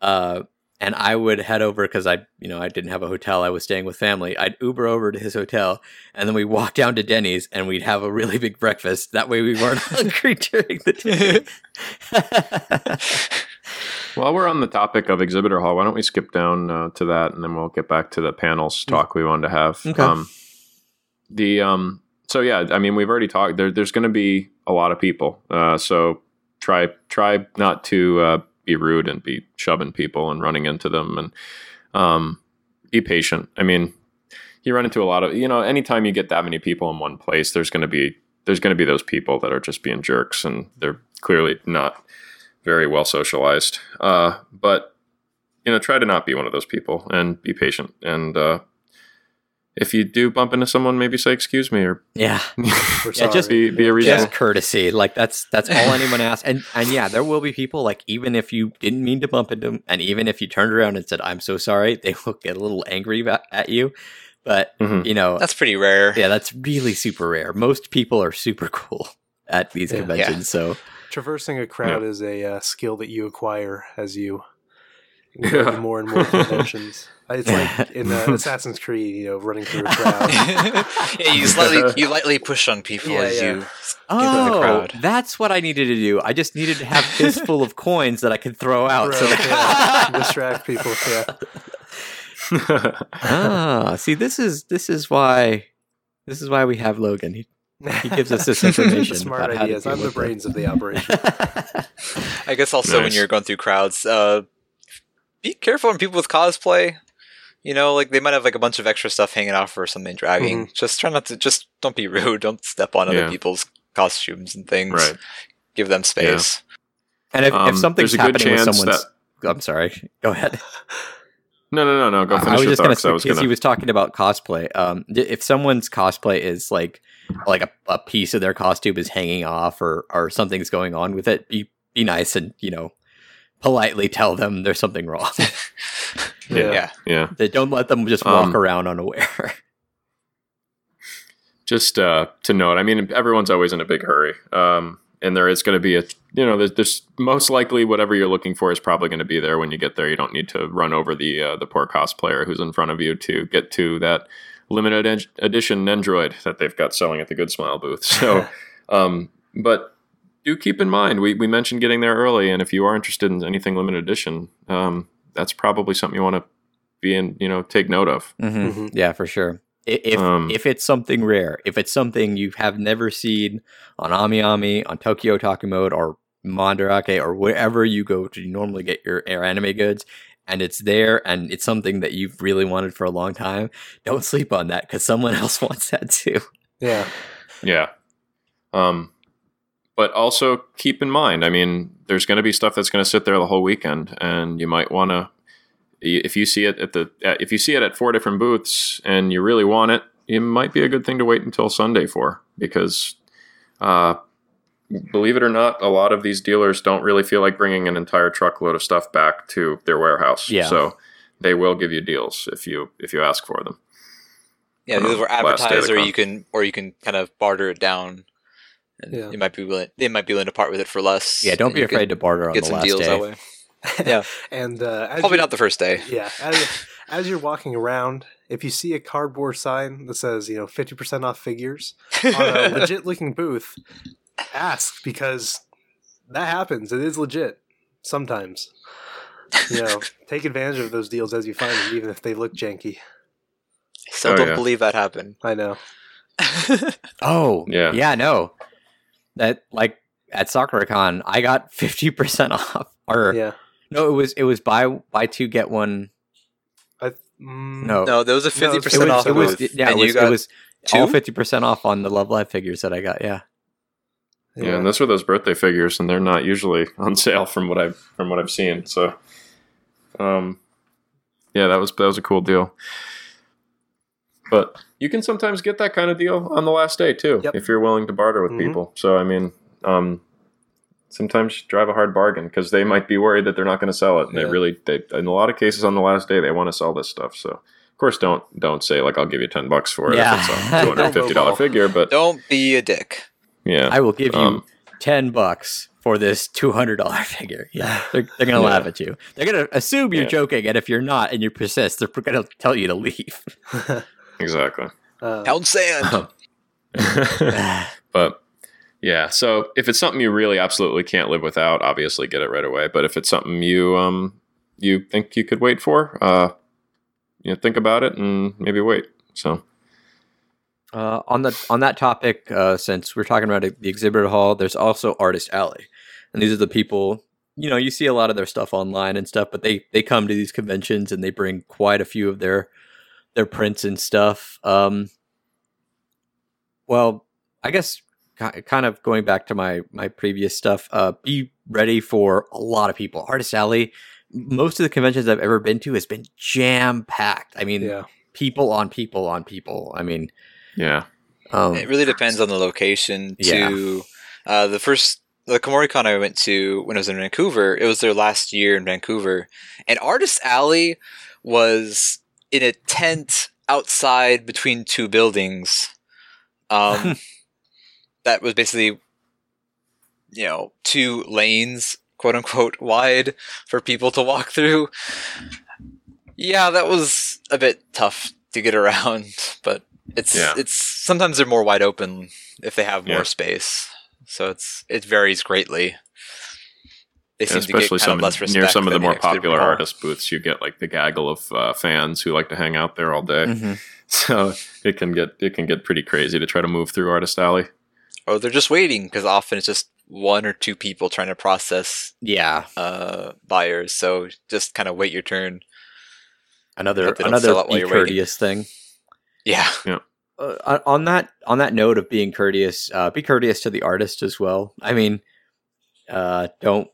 uh, and I would head over because I you know I didn't have a hotel. I was staying with family. I'd Uber over to his hotel, and then we walk down to Denny's, and we'd have a really big breakfast. That way, we weren't hungry during the day. While we're on the topic of exhibitor hall, why don't we skip down uh, to that, and then we'll get back to the panels talk we wanted to have. Okay. Um, the um, so yeah, I mean, we've already talked. There, there's going to be a lot of people, uh, so try try not to uh, be rude and be shoving people and running into them, and um, be patient. I mean, you run into a lot of you know, anytime you get that many people in one place, there's going to be there's going to be those people that are just being jerks, and they're clearly not very well socialized. Uh, but you know, try to not be one of those people and be patient. And uh, if you do bump into someone, maybe say excuse me or yeah. Yeah, just be be a reason. just courtesy like that's that's all anyone asks and and yeah there will be people like even if you didn't mean to bump into them and even if you turned around and said i'm so sorry they will get a little angry at you but Mhm. you know That's pretty rare. yeah that's really super rare most people are super cool at these Yeah. conventions so Traversing a crowd is a uh, skill that you acquire as you go to more and more conventions. It's like in uh, Assassin's Creed, you know, running through a crowd. yeah, you slightly you lightly push on people Yeah, as yeah. you oh the crowd. that's what i needed to do i just needed to have fistful of coins that i could throw out so Right, that- yeah. Distract people. Yeah. ah see this is this is why this is why we have logan he, He gives us this information Smart about how to ideas. deal I'm the with it. brains of the operation. I guess also when you're going through crowds, uh, be careful when people with cosplay. You know, like they might have like a bunch of extra stuff hanging off or something dragging. Just try not to. Just don't be rude. Don't step on other people's costumes and things. right. Give them space. and if, Um, if something's there's a good happening with chance someone's i'm sorry go ahead No, no, no, no. Go I finish was your just gonna thoughts. say because gonna. he was talking about cosplay. Um, if someone's cosplay is like like a, a piece of their costume is hanging off or or something's going on with it, be be nice and you know politely tell them there's something wrong. Yeah. Yeah. yeah. That don't let them just walk Um, around unaware. just uh, to note, I mean, everyone's always in a big hurry, um, and there is going to be a, you know, there's, there's most likely whatever you're looking for is probably going to be there when you get there. You don't need to run over the uh, the poor cosplayer who's in front of you to get to that limited ed- edition Nendoroid that they've got selling at the Good Smile booth. So, um, but do keep in mind we we mentioned getting there early, and if you are interested in anything limited edition, um, that's probably something you want to be in, you know, take note of. Mhm. Mhm. Yeah, for sure. If Um, if it's something rare, if it's something you have never seen on Ami Ami, on Tokyo Otaku Mode, or Mandarake, or wherever you go to normally get your air anime goods, and it's there, and it's something that you've really wanted for a long time, don't sleep on that because someone else wants that too. Yeah. Yeah. Um, but also keep in mind, I mean, there's going to be stuff that's going to sit there the whole weekend, and you might want to, if you see it at the, uh, if you see it at four different booths and you really want it, it might be a good thing to wait until Sunday for because, uh, believe it or not, a lot of these dealers don't really feel like bringing an entire truckload of stuff back to their warehouse. Yeah. So they will give you deals if you if you ask for them. Yeah, Uh, these were last day of advertised, the or you can, or you can kind of barter it down, and Yeah. you might be willing. They might be willing to part with it for less. Yeah, don't be you could afraid to barter on Get the some last deals day. that way. Yeah. And uh, Probably not the first day. Yeah, as, as you're walking around, if you see a cardboard sign that says, you know, 50% off figures on a legit looking booth, ask because that happens. It is legit sometimes. You know, take advantage of those deals as you find them, even if they look janky. Still Oh, don't yeah. believe that happened. I know. Oh, Yeah. yeah, no. That like at SakuraCon, I got fifty percent off. Or Yeah. no, it was it was buy buy two get one. I, mm, No, no, there was a No, fifty it's- it percent was, off. it was booth, yeah, it was, you got it was all two? fifty percent off on the Love Live figures that I got. Yeah, Yeah, and those were those birthday figures, and they're not usually on sale from what I've from what I've seen. So, um, yeah, that was that was a cool deal. But you can sometimes get that kind of deal on the last day too, Yep. if you're willing to barter with Mhm. people. So I mean, um, sometimes drive a hard bargain because they might be worried that they're not going to sell it, and they really, they, in a lot of cases, on the last day, they want to sell this stuff. So of course, don't don't say like I'll give you ten bucks for it Yeah. if it's a two hundred fifty dollar figure. But Don't be a dick. yeah, I will give you Um, ten bucks for this two hundred dollar figure. Yeah, they're, they're gonna Yeah. laugh at you. They're gonna assume you're Yeah. joking, and if you're not and you persist, they're gonna tell you to leave. exactly. Uh, Pound sand. but yeah, so if it's something you really absolutely can't live without, obviously get it right away. But if it's something you um you think you could wait for, uh, you know, think about it and maybe wait. So Uh, on the on that topic, uh, since we're talking about the exhibit hall, there's also Artist Alley, and these are the people. You know, you see a lot of their stuff online and stuff, but they they come to these conventions and they bring quite a few of their their prints and stuff. Um, well, I guess kind of going back to my my previous stuff. Uh, be ready for a lot of people. Artist Alley. Most of the conventions I've ever been to has been jam packed. I mean, yeah. people on people on people. I mean, yeah, um, It really depends on the location. Yeah. To uh, the first the Kumoricon I went to when I was in Vancouver, it was their last year in Vancouver, and Artist Alley was in a tent outside between two buildings. Um, that was basically, you know, two lanes, quote unquote, wide for people to walk through. Yeah, that was a bit tough to get around, but it's Yeah. it's sometimes they're more wide open if they have more space. So it's it varies greatly. They seem to get especially kind some of less near some of the more popular hall. artist booths. You get like the gaggle of uh, fans who like to hang out there all day. mhm. So it can get it can get pretty crazy to try to move through Artist Alley. Or they're just waiting because often it's just one or two people trying to process yeah, uh, buyers. So just kind of wait your turn. another Hope they don't another sell out while be you're waiting. courteous thing. Yeah. Uh, on- on that on that note of being courteous, uh, be courteous to the artist as well. I mean, uh, don't.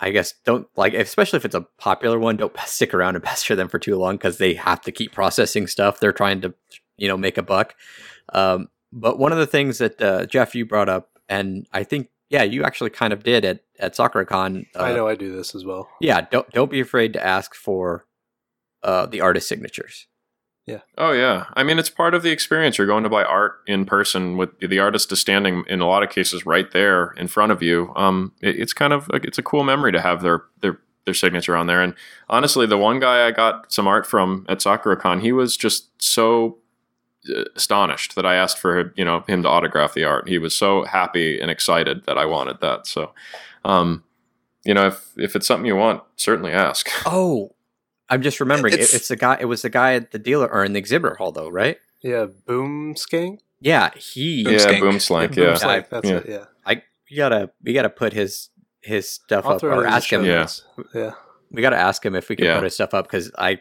I guess don't like, especially if it's a popular one. Don't stick around and pester them for too long because they have to keep processing stuff. They're trying to, you know, make a buck. Um, but one of the things that uh, Jeff you brought up, and I think yeah, you actually kind of did at at SakuraCon. Uh, I know I do this as well. Yeah, don't don't be afraid to ask for uh, the artist signatures. Oh yeah, I mean it's part of the experience. You're going to buy art in person with the artist is standing in a lot of cases right there in front of you. Um, it, it's kind of it's a cool memory to have their their their signature on there. And honestly, the one guy I got some art from at SakuraCon, he was just so uh, astonished that I asked for you know him to autograph the art. He was so happy and excited that I wanted that. So, um, you know, if if it's something you want, certainly ask. Oh, I'm just remembering. It, It's- it's the guy. It was the guy at the dealer or in the exhibitor hall, though, right? Yeah, Boom Skank. Yeah, he. Boom yeah, Skank. boom slank. Boom Yeah, Skank, that's Yeah. it. Yeah, I. You gotta. We gotta put his his stuff I'll up or ask him. Yeah. yeah. We gotta ask him if we can Yeah. put his stuff up because I.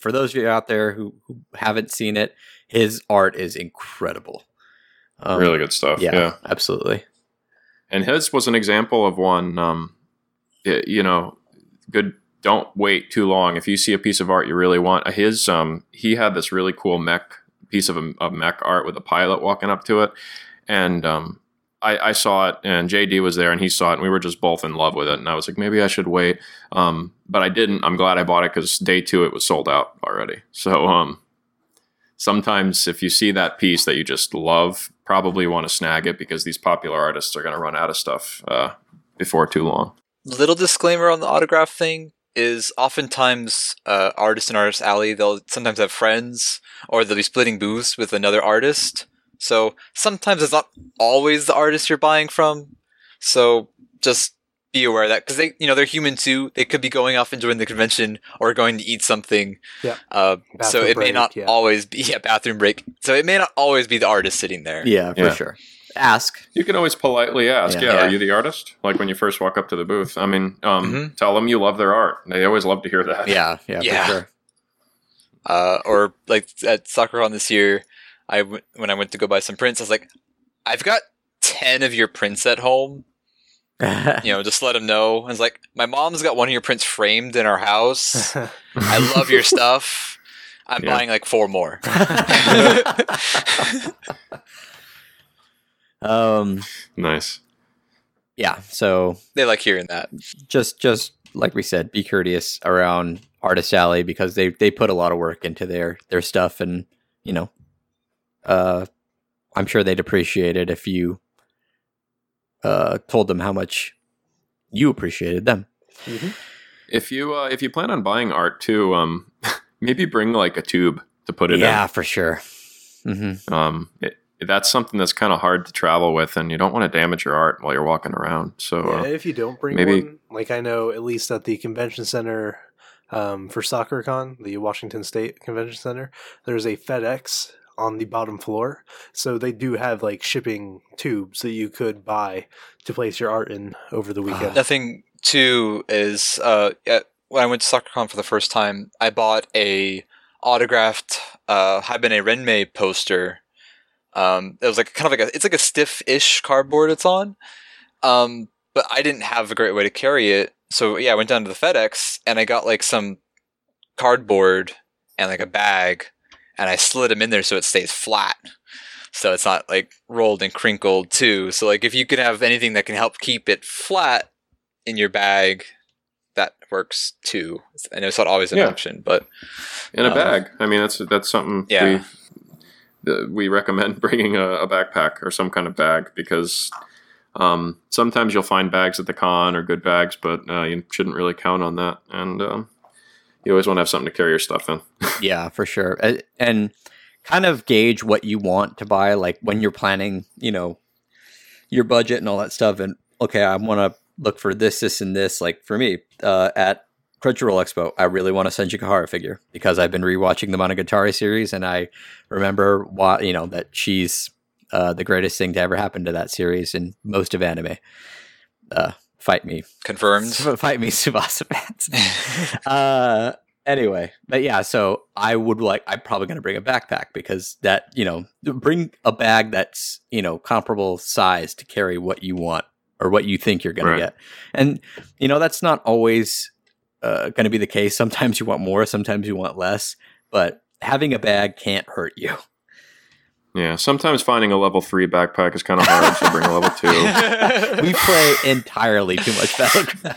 For those of you out there who, who haven't seen it, his art is incredible. Um, really good stuff. Yeah, yeah. absolutely. and his was an example of one um y- you know good don't wait too long. If you see a piece of art you really want uh, his um he had this really cool mech piece of, of mech art with a pilot walking up to it. And um I, I saw it and JD was there and he saw it and we were just both in love with it. And I was like maybe I should wait. Um but I didn't. I'm glad I bought it because day two it was sold out already. So um sometimes if you see that piece that you just love probably want to snag it because these popular artists are going to run out of stuff uh, before too long. Little disclaimer on the autograph thing is oftentimes uh, artist and artist alley they'll sometimes have friends or they'll be splitting booths with another artist. So sometimes it's not always the artist you're buying from. So just be aware of that because they you know they're human too. They could be going off enjoying the convention or going to eat something. Yeah. Uh, so Bathroom it may not yeah. always be a bathroom break. So it may not always be the artist sitting there. Yeah, for Yeah. sure. Ask. you can always politely ask Yeah. yeah, Yeah. are you the artist like when you first walk up to the booth i mean um, Mhm. tell them you love their art they always love to hear that Yeah, yeah, Yeah. for sure. uh, or like at SakuraCon this year, I w- when I went to go buy some prints, I was like, I've got ten of your prints at home. You know, just let them know. I was like, my mom's got one of your prints framed in our house. I love your stuff. I'm Yeah. buying like four more. um, Nice. yeah. So they like hearing that. just just like we said, be courteous around Artist Alley because they they put a lot of work into their their stuff, and you know, uh, I'm sure they'd appreciate it if you uh told them how much you appreciated them. If you uh, if you plan on buying art too, um, maybe bring like a tube to put it yeah, for sure. Mm-hmm. Um, it, that's something that's kind of hard to travel with, and you don't want to damage your art while you're walking around. So Yeah, uh, if you don't bring maybe- one, like I know at least at the convention center um, for SakuraCon, the Washington State Convention Center, there's a FedEx on the bottom floor. So they do have like shipping tubes that you could buy to place your art in over the weekend. Nothing too is uh, at, when I went to SakuraCon for the first time, I bought a autographed uh, Haibane Renmei poster. Um, it was like kind of like a it's like a stiff-ish cardboard it's on, um, but I didn't have a great way to carry it. So yeah, I went down to the FedEx and I got like some cardboard and like a bag, and I slid them in there so it stays flat. So it's not like rolled and crinkled too. So like if you can have anything that can help keep it flat in your bag, that works too. I know it's not always an Yeah. option, but in a um, bag. I mean, that's that's something Yeah. We recommend bringing a, a backpack or some kind of bag because um, sometimes you'll find bags at the con or good bags, but uh, you shouldn't really count on that. And um, you always want to have something to carry your stuff in. Yeah, for sure. And kind of gauge what you want to buy, like when you're planning, you know, your budget and all that stuff. And okay, I want to look for this, this, and this. Like for me, uh, at Crunchyroll Expo, I really want to a Senjougahara figure because I've been rewatching the Monogatari series, and I remember why you know that she's uh, the greatest thing to ever happen to that series and most of anime. Uh, fight me, confirmed. fight me, Tsubasa fans. uh anyway but yeah so i would like i'm probably going to bring a backpack because that you know bring a bag that's you know comparable size to carry what you want or what you think you're going Right. to get and you know that's not always uh, going to be the case sometimes you want more sometimes you want less but having a bag can't hurt you Yeah, sometimes finding a level three backpack is kind of hard, so bring a level two. we play entirely too much battleground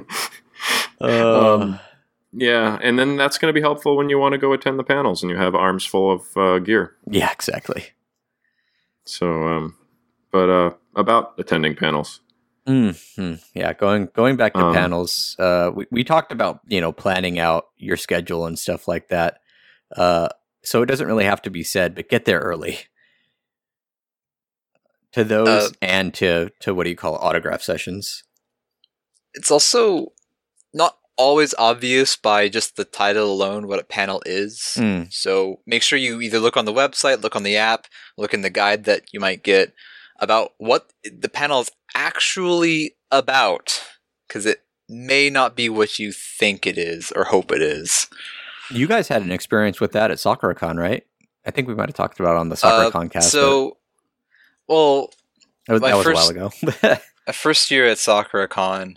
uh, Um, yeah, and then that's going to be helpful when you want to go attend the panels and you have arms full of uh, gear. yeah exactly So, um, but uh, about attending panels. Hmm Yeah, going going back to Um, panels, uh, we we talked about you know planning out your schedule and stuff like that. Uh, so it doesn't really have to be said, but get there early. To those Uh, and to to what do you call it, autograph sessions? it's also not always obvious by just the title alone what a panel is. Mm, So make sure you either look on the website, look on the app, look in the guide that you might get about what the panel is actually about, because it may not be what you think it is or hope it is. You guys had an experience with that at SakuraCon, right? I think we might have talked about it on the Uh, SakuraCon cast. so, well, that was, that was first- a while ago. a first year at SakuraCon,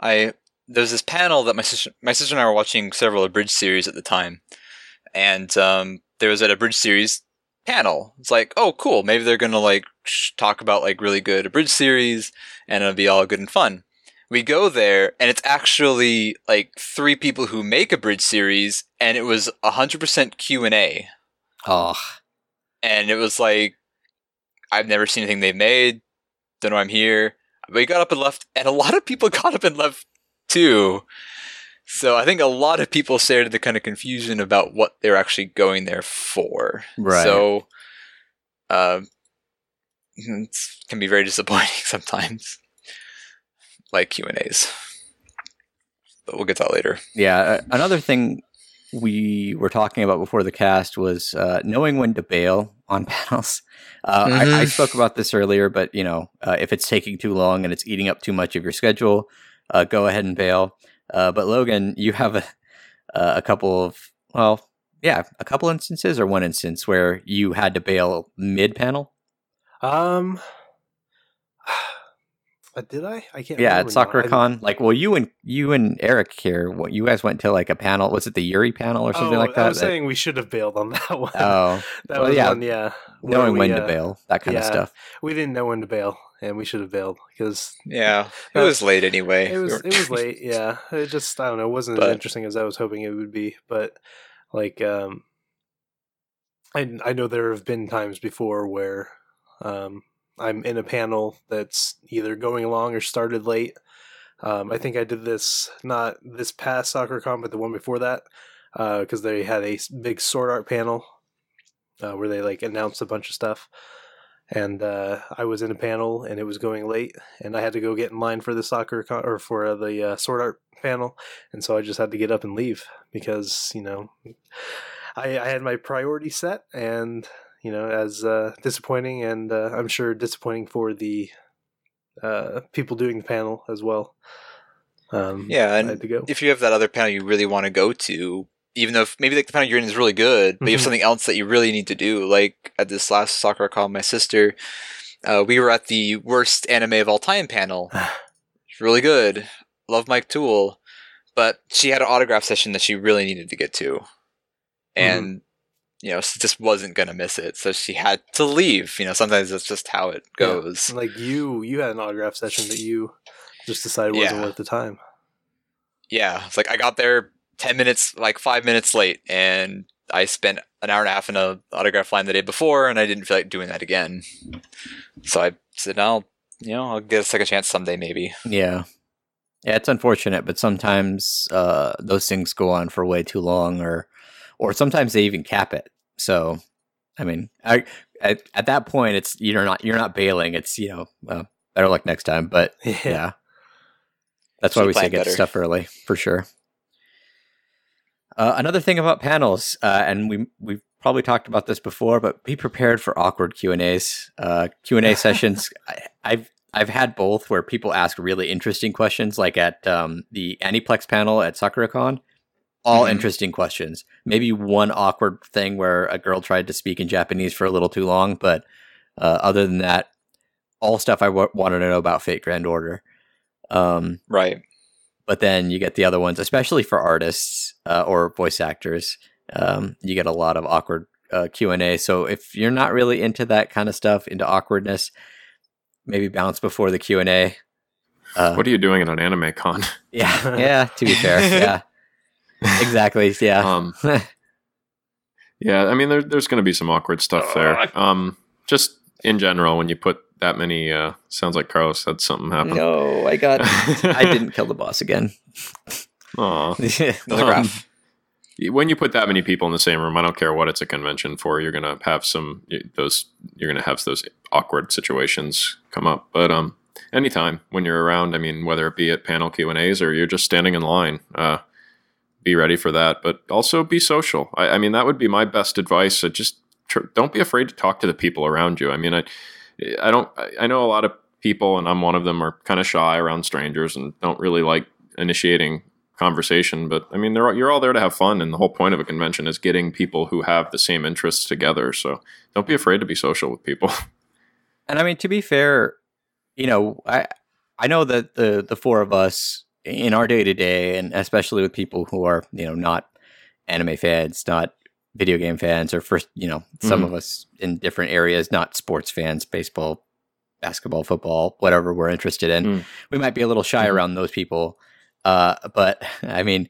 I there was this panel that my sister my sister and I were watching several abridged series at the time, and um, there was an abridged series panel. It's like, oh, cool, maybe they're gonna like sh- talk about like really good abridged series, and it'll be all good and fun. We go there, and it's actually like three people who make a bridge series, and it was hundred percent Q and A oh, and it was like I've never seen anything they've made. Don't know why I'm here. But he got up and left, and a lot of people got up and left too. So I think a lot of people shared the kind of confusion about what they're actually going there for. Right. So, uh, it can be very disappointing sometimes, like Q and A's. But we'll get to that later. Yeah, uh, another thing we were talking about before the cast was uh, knowing when to bail on panels. Uh, I, I Mhm. spoke about this earlier, but you know, uh, if it's taking too long and it's eating up too much of your schedule, uh, go ahead and bail. Uh, but Logan, you have a uh, a couple of well, yeah, a couple instances or one instance where you had to bail mid panel. Um, Uh, did I? I can't. Yeah, remember at. SakuraCon. Like, well, you and you and Eric here, what you guys went to like a panel? Was it the Yuri panel or something oh, like that? I was That- saying we should have bailed on that one. oh, that well, was yeah, one. Yeah, knowing we, when to uh, bail, that kind of stuff. We didn't know when to bail, and we should have bailed because Yeah, it Uh, was late anyway. it was it was late. Yeah, it just I don't know. It wasn't But- as interesting as I was hoping it would be. But like, um, I I know there have been times before where um, I'm in a panel that's either going along or started late. Um, I think I did this not this past SakuraCon, but the one before that, because they had a big sword art panel uh, where they like announced a bunch of stuff. And uh, I was in a panel, and it was going late, and I had to go get in line for the SakuraCon- or for uh, the uh, sword art panel, and so I just had to get up and leave because you know I, I had my priority set, and you know as uh, disappointing, and uh, I'm sure disappointing for the uh, people doing the panel as well. Um, Yeah, I and had to go. if you have that other panel you really want to go to, even though if maybe like the panel you're in is really good, but you have Mhm. something else that you really need to do. Like at this last SakuraCon, my sister, uh, we were at the worst anime of all time panel. It's really good. Love Mike Toole, but she had an autograph session that she really needed to get to, and you know she just wasn't gonna miss it, so she had to leave. You know, sometimes that's just how it Yeah. goes. Like you, you had an autograph session that you just decided wasn't Yeah. worth the time. Yeah, it's like I got there ten minutes, like five minutes late, and I spent an hour and a half in a autograph line the day before, and I didn't feel like doing that again. So I said, "I'll, you know, I'll get a second chance someday, maybe." Yeah. Yeah, it's unfortunate, but sometimes uh, those things go on for way too long, or or sometimes they even cap it. So, I mean, I at, at that point, it's you're not you're not bailing. It's you know uh, better luck next time. But yeah, that's why we say get better. stuff early for sure. Uh, another thing about panels, uh, and we we've probably talked about this before, but be prepared for awkward Q and A's. Uh, Q and A sessions. I, I've I've had both where people ask really interesting questions, like at um, the Aniplex panel at SakuraCon. All Mhm. interesting questions. Maybe one awkward thing where a girl tried to speak in Japanese for a little too long, but uh, other than that, all stuff I w- wanted to know about Fate Grand Order. Um, Right. But then you get the other ones, especially for artists uh, or voice actors. Um, you get a lot of awkward uh, Q and A. So if you're not really into that kind of stuff, into awkwardness, maybe bounce before the Q and A. Uh, What are you doing at an anime con? yeah, yeah. To be fair, yeah, exactly. Yeah, Um, yeah, I mean, there, there's going to be some awkward stuff there. Um, just in general, when you put that many, uh, sounds like Carlos had something happen. no, I got. I didn't kill the boss again. Aw. Um, when you put that many people in the same room, I don't care what it's a convention for. You're gonna have some those. You're gonna have those awkward situations come up. But um, anytime when you're around, I mean, whether it be at panel Q and A's or you're just standing in line, uh, be ready for that. But also be social. I, I mean, that would be my best advice. Just tr- don't be afraid to talk to the people around you. I mean, I I don't. I- know a lot of people, and I'm one of them, are kind of shy around strangers and don't really like initiating conversation. But I mean, you're all there to have fun, and the whole point of a convention is getting people who have the same interests together. So don't be afraid to be social with people. And I mean, to be fair, you know, I I know that the the four of us in our day to day, and especially with people who are you know not anime fans, not video game fans, or first you know some Mhm. of us in different areas, not sports fans, baseball, basketball, football, whatever we're interested in, Mm. we might be a little shy Mhm. around those people. Uh, but I mean.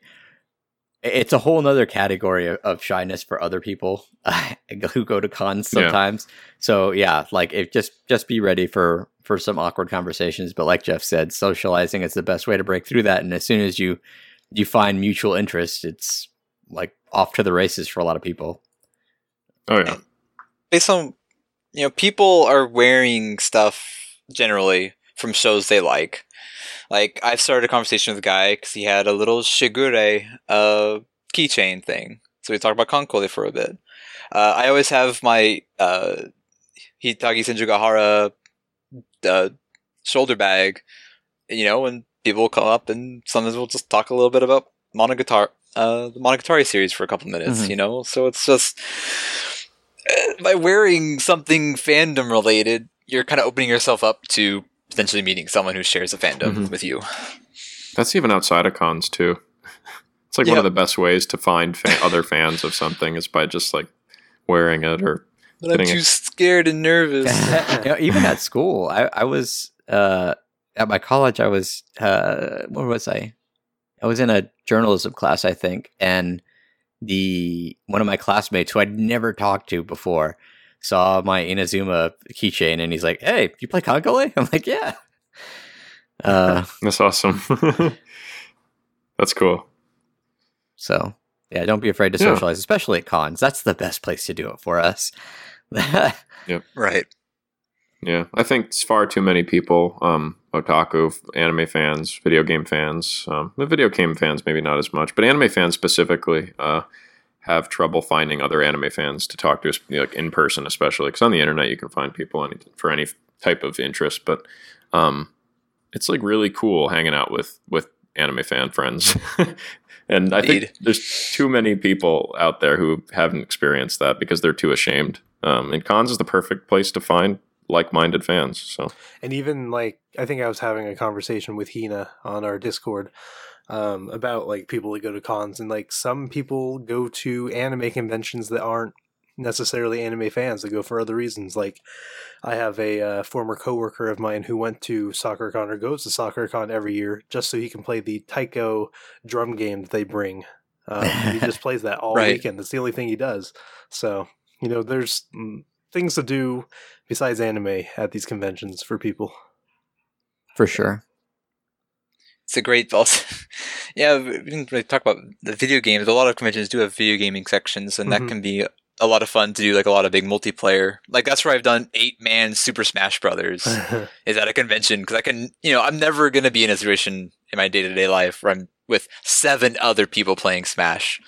It's a whole nother category of, of shyness for other people who go to cons Yeah. sometimes. So yeah, like if just just be ready for for some awkward conversations. But like Jeff said, socializing is the best way to break through that. And as soon as you you find mutual interest, it's like off to the races for a lot of people. Oh yeah, based on you know people are wearing stuff generally from shows they like. Like i've started a conversation with a guy because he had a little shigure uh keychain thing. So we talked about KanColle for a bit. Uh, i always have my uh Hitagi Senjougahara uh, shoulder bag you know and people will come up and sometimes we'll just talk a little bit about monogatari uh the monogatari series for a couple minutes Mhm. you know so it's just uh, by wearing something fandom related, you're kind of opening yourself up to potentially meeting someone who shares a fandom Mhm. with you. That's even outside of cons too. It's like one of the best ways to find fa- other fans of something is by just like wearing it or But I'm too it. scared and nervous. You know, even at school, I, I was uh, at my college. I was uh, where was I? I was in a journalism class, I think, and the one of my classmates who I'd never talked to before saw my Inazuma keychain, and he's like, "Hey, you play KanColle?" I'm like, "Yeah." Uh, that's awesome. that's cool. so yeah, don't be afraid to Yeah. socialize, especially at cons. That's the best place to do it for us. Yep. Right. Yeah, I think it's far too many people, um, otaku, anime fans, video game fans. Um, the video game fans maybe not as much, but anime fans specifically uh, have trouble finding other anime fans to talk to, like in person, especially because on the internet you can find people any, for any type of interest. But um, it's like really cool hanging out with with anime fan friends. and I think there's too many people out there who haven't experienced that because they're too ashamed. Um, and cons is the perfect place to find like-minded fans. So and even like I think I was having a conversation with Hina on our Discord um, about like people that go to cons, and like some people go to anime conventions that aren't necessarily anime fans. They go for other reasons. Like I have a uh, former coworker of mine who went to SakuraCon or goes to SakuraCon every year just so he can play the Taiko drum game that they bring. Um, he just plays that all Right. weekend. That's the only thing he does. So you know, there's mm, things to do besides anime at these conventions for people. for sure. It's a great also. yeah, we didn't really talk about the video games. A lot of conventions do have video gaming sections, and Mhm. that can be a lot of fun to do. Like a lot of big multiplayer. Like that's where I've done eight man Super Smash Brothers. is at a convention because I can, you know, I'm never going to be in a situation in my day to day life where I'm with seven other people playing Smash.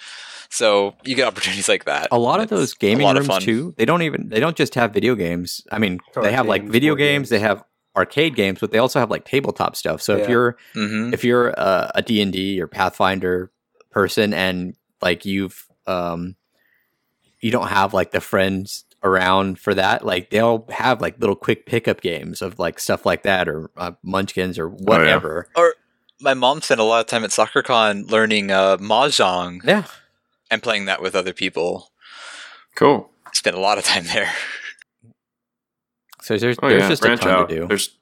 So you get opportunities like that. a lot of those gaming rooms fun. too they don't even they don't just have video games. I mean Card they have like video games, games. they have arcade games but they also have like tabletop stuff. So if you're hmm if you're a, a d&d or pathfinder person and like you've um you don't have like the friends around for that like they'll have like little quick pickup games of like stuff like that or uh, munchkins or whatever. Or My mom spent a lot of time at SakuraCon learning uh, mahjong. Yeah and playing that with other people. cool. Spent a lot of time there. so there's Oh there's yeah, just a ton out. to do There's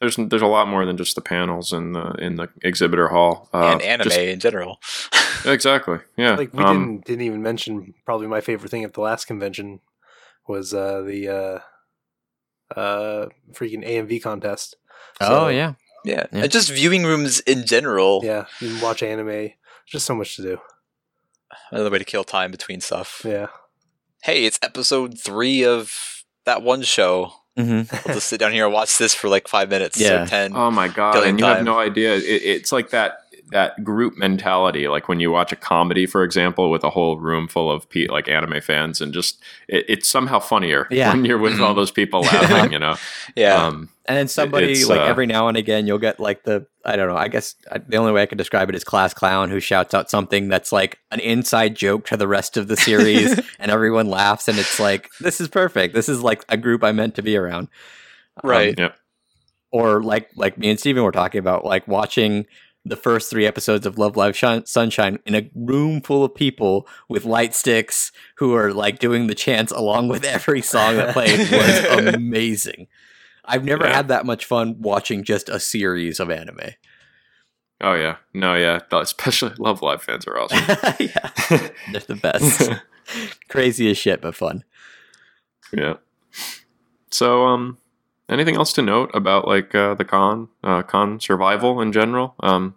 there's there's a lot more than just the panels in the in the exhibitor hall uh, and anime just- in general. exactly. Yeah. like we Um, didn't didn't even mention probably my favorite thing at the last convention was uh the uh uh freaking AMV contest. oh yeah yeah. Yeah. And just viewing rooms in general. Yeah, you can watch anime. Just so much to do. Another way to kill time between stuff. Yeah. Hey, it's episode three of that one show. hmm We'll just sit down here and watch this for like five minutes Yeah. or ten. Oh my god! And you have no idea. It, it's like that that group mentality, like when you watch a comedy, for example, with a whole room full of pe- like anime fans, and just it, it's somehow funnier Yeah. when you're with all those people laughing. You know. yeah. Um, And then somebody it's, like uh, every now and again you'll get like the I don't know I guess uh, the only way I could describe it is class clown who shouts out something that's like an inside joke to the rest of the series and everyone laughs and it's like this is perfect this is like a group I meant to be around Um, Right. Yep. or like like me and Steven were talking about like watching the first three episodes of Love Live Shine, Sunshine in a room full of people with light sticks who are like doing the chants along with every song that played was amazing. I've never Yeah. had that much fun watching just a series of anime. Oh yeah. No. Yeah. Especially Love Live fans are awesome. yeah, they're the best. Crazy as shit, but fun. yeah. So, um, anything else to note about like uh, the con uh, con survival in general? Um,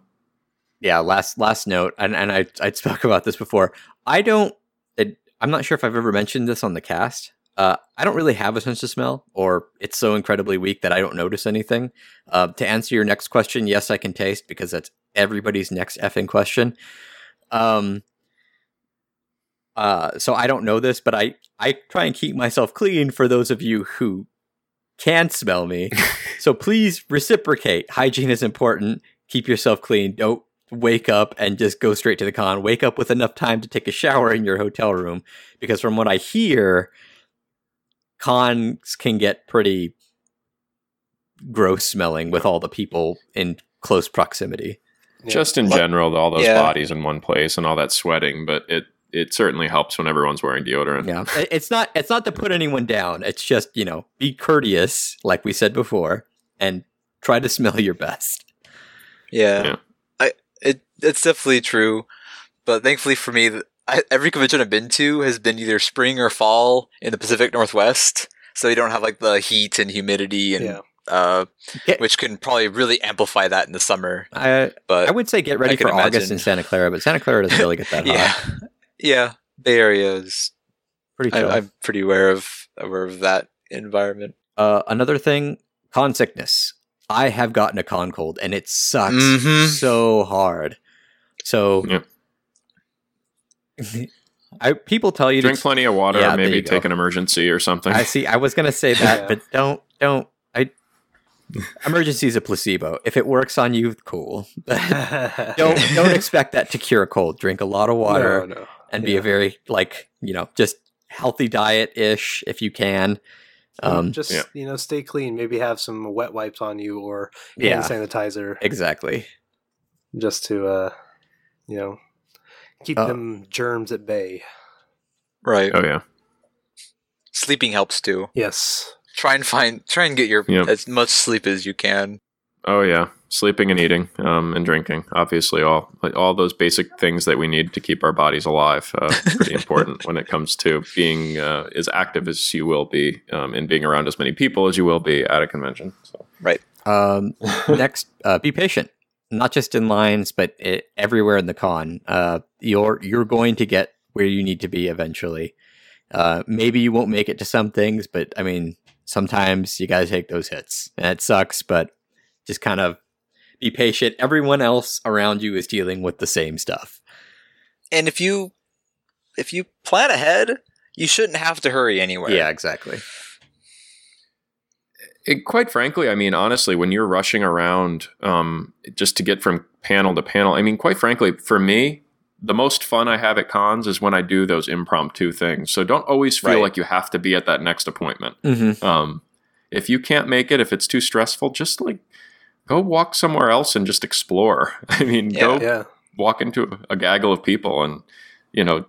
yeah last last note and, and I, i spoke about this before. I don't it, i'm not sure if i've ever mentioned this on the cast. Uh, i don't really have a sense of smell or it's so incredibly weak that i don't notice anything. Uh, to answer your next question yes i can taste because that's everybody's next effing question. Um, uh, so i don't know this but i i try and keep myself clean for those of you who can smell me so please reciprocate hygiene is important keep yourself clean don't wake up and just go straight to the con. Wake up with enough time to take a shower in your hotel room because from what I hear, cons can get pretty gross smelling with all the people in close proximity. Yeah. Just in Well, general, all those yeah. bodies in one place and all that sweating, but it it certainly helps when everyone's wearing deodorant. Yeah, it's not it's not to put anyone down. It's just you know be courteous, like we said before, and try to smell your best. Yeah. Yeah. I it it's definitely true, but thankfully for me, I, every convention I've been to has been either spring or fall in the Pacific Northwest, so you don't have like the heat and humidity and Yeah. uh, Yeah. which can probably really amplify that in the summer. I But I would say get ready I can for August in Santa Clara, but Santa Clara doesn't really get that yeah, hot. yeah, Bay Area is. Pretty I, i'm pretty aware of aware of that environment. Uh, another thing, con sickness. I have gotten a con cold, and it sucks Mhm. so hard. So, Yep. I people tell you Drink to. plenty of water, Yeah, maybe you go. take an Emergen-C or something. I see. I was gonna say that, Yeah. but don't don't. I Emergen-C is a placebo. If it works on you, cool. don't don't expect that to cure a cold. Drink a lot of water No, no. And be a very like you know just healthy diet ish if you can. Um, just yeah. you know, stay clean. Maybe have some wet wipes on you or hand yeah, sanitizer, exactly. just to uh, you know, keep Uh, them germs at bay. Right. oh yeah, Sleeping helps too. Yes. Try and find try and get your Yep. as much sleep as you can. oh yeah. Sleeping and eating, um, and drinking. Obviously, all like, all those basic things that we need to keep our bodies alive. Uh, pretty important when it comes to being uh, as active as you will be, um, and being around as many people as you will be at a convention. So. Right. Um, next, uh, be patient. Not just in lines, but it, everywhere in the con. Uh, you're you're going to get where you need to be eventually. Uh, maybe you won't make it to some things, but I mean, sometimes you got to take those hits, and it sucks. But just kind of be patient. Everyone else around you is dealing with the same stuff. And if you if you plan ahead, you shouldn't have to hurry anywhere. Yeah, exactly. It, quite frankly, I mean, honestly, when you're rushing around um, just to get from panel to panel, I mean, quite frankly, for me, the most fun I have at cons is when I do those impromptu things. So don't always feel Right. like you have to be at that next appointment. Mm-hmm. Um, if you can't make it, if it's too stressful, just like go walk somewhere else and just explore. I mean, Yeah. go Yeah. walk into a gaggle of people and you know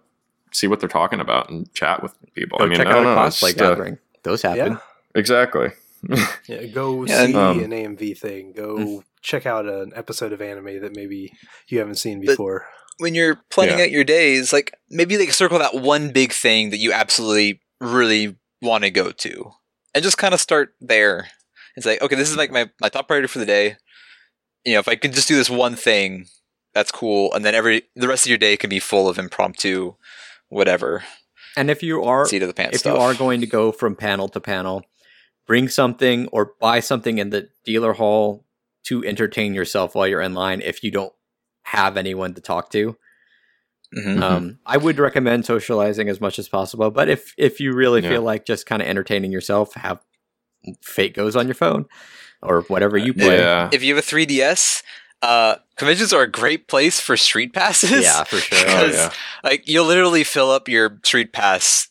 see what they're talking about and chat with people. Go I mean, check I out don't a know. cosplay It's, uh, gathering. Those happen. Yeah. exactly. Yeah, go Yeah, see um, an AMV thing. Go Mm. check out an episode of anime that maybe you haven't seen But- before. When you're planning Yeah. out your days, like maybe like circle that one big thing that you absolutely really want to go to. And just kind of start there. It's like, okay, this is like my, my top priority for the day. You know, if I can just do this one thing, that's cool. And then every the rest of your day can be full of impromptu whatever. And if you are Seat of the pants if stuff. you are going to go from panel to panel, bring something or buy something in the dealer hall to entertain yourself while you're in line if you don't have anyone to talk to. Mhm. Um, I would recommend socializing as much as possible, but if if you really Yeah. feel like just kind of entertaining yourself, have Fate/GO on your phone or whatever you play. Yeah. if you have a 3DS, uh, conventions are a great place for street passes. Yeah, for sure. Oh, yeah. like you'll literally fill up your street pass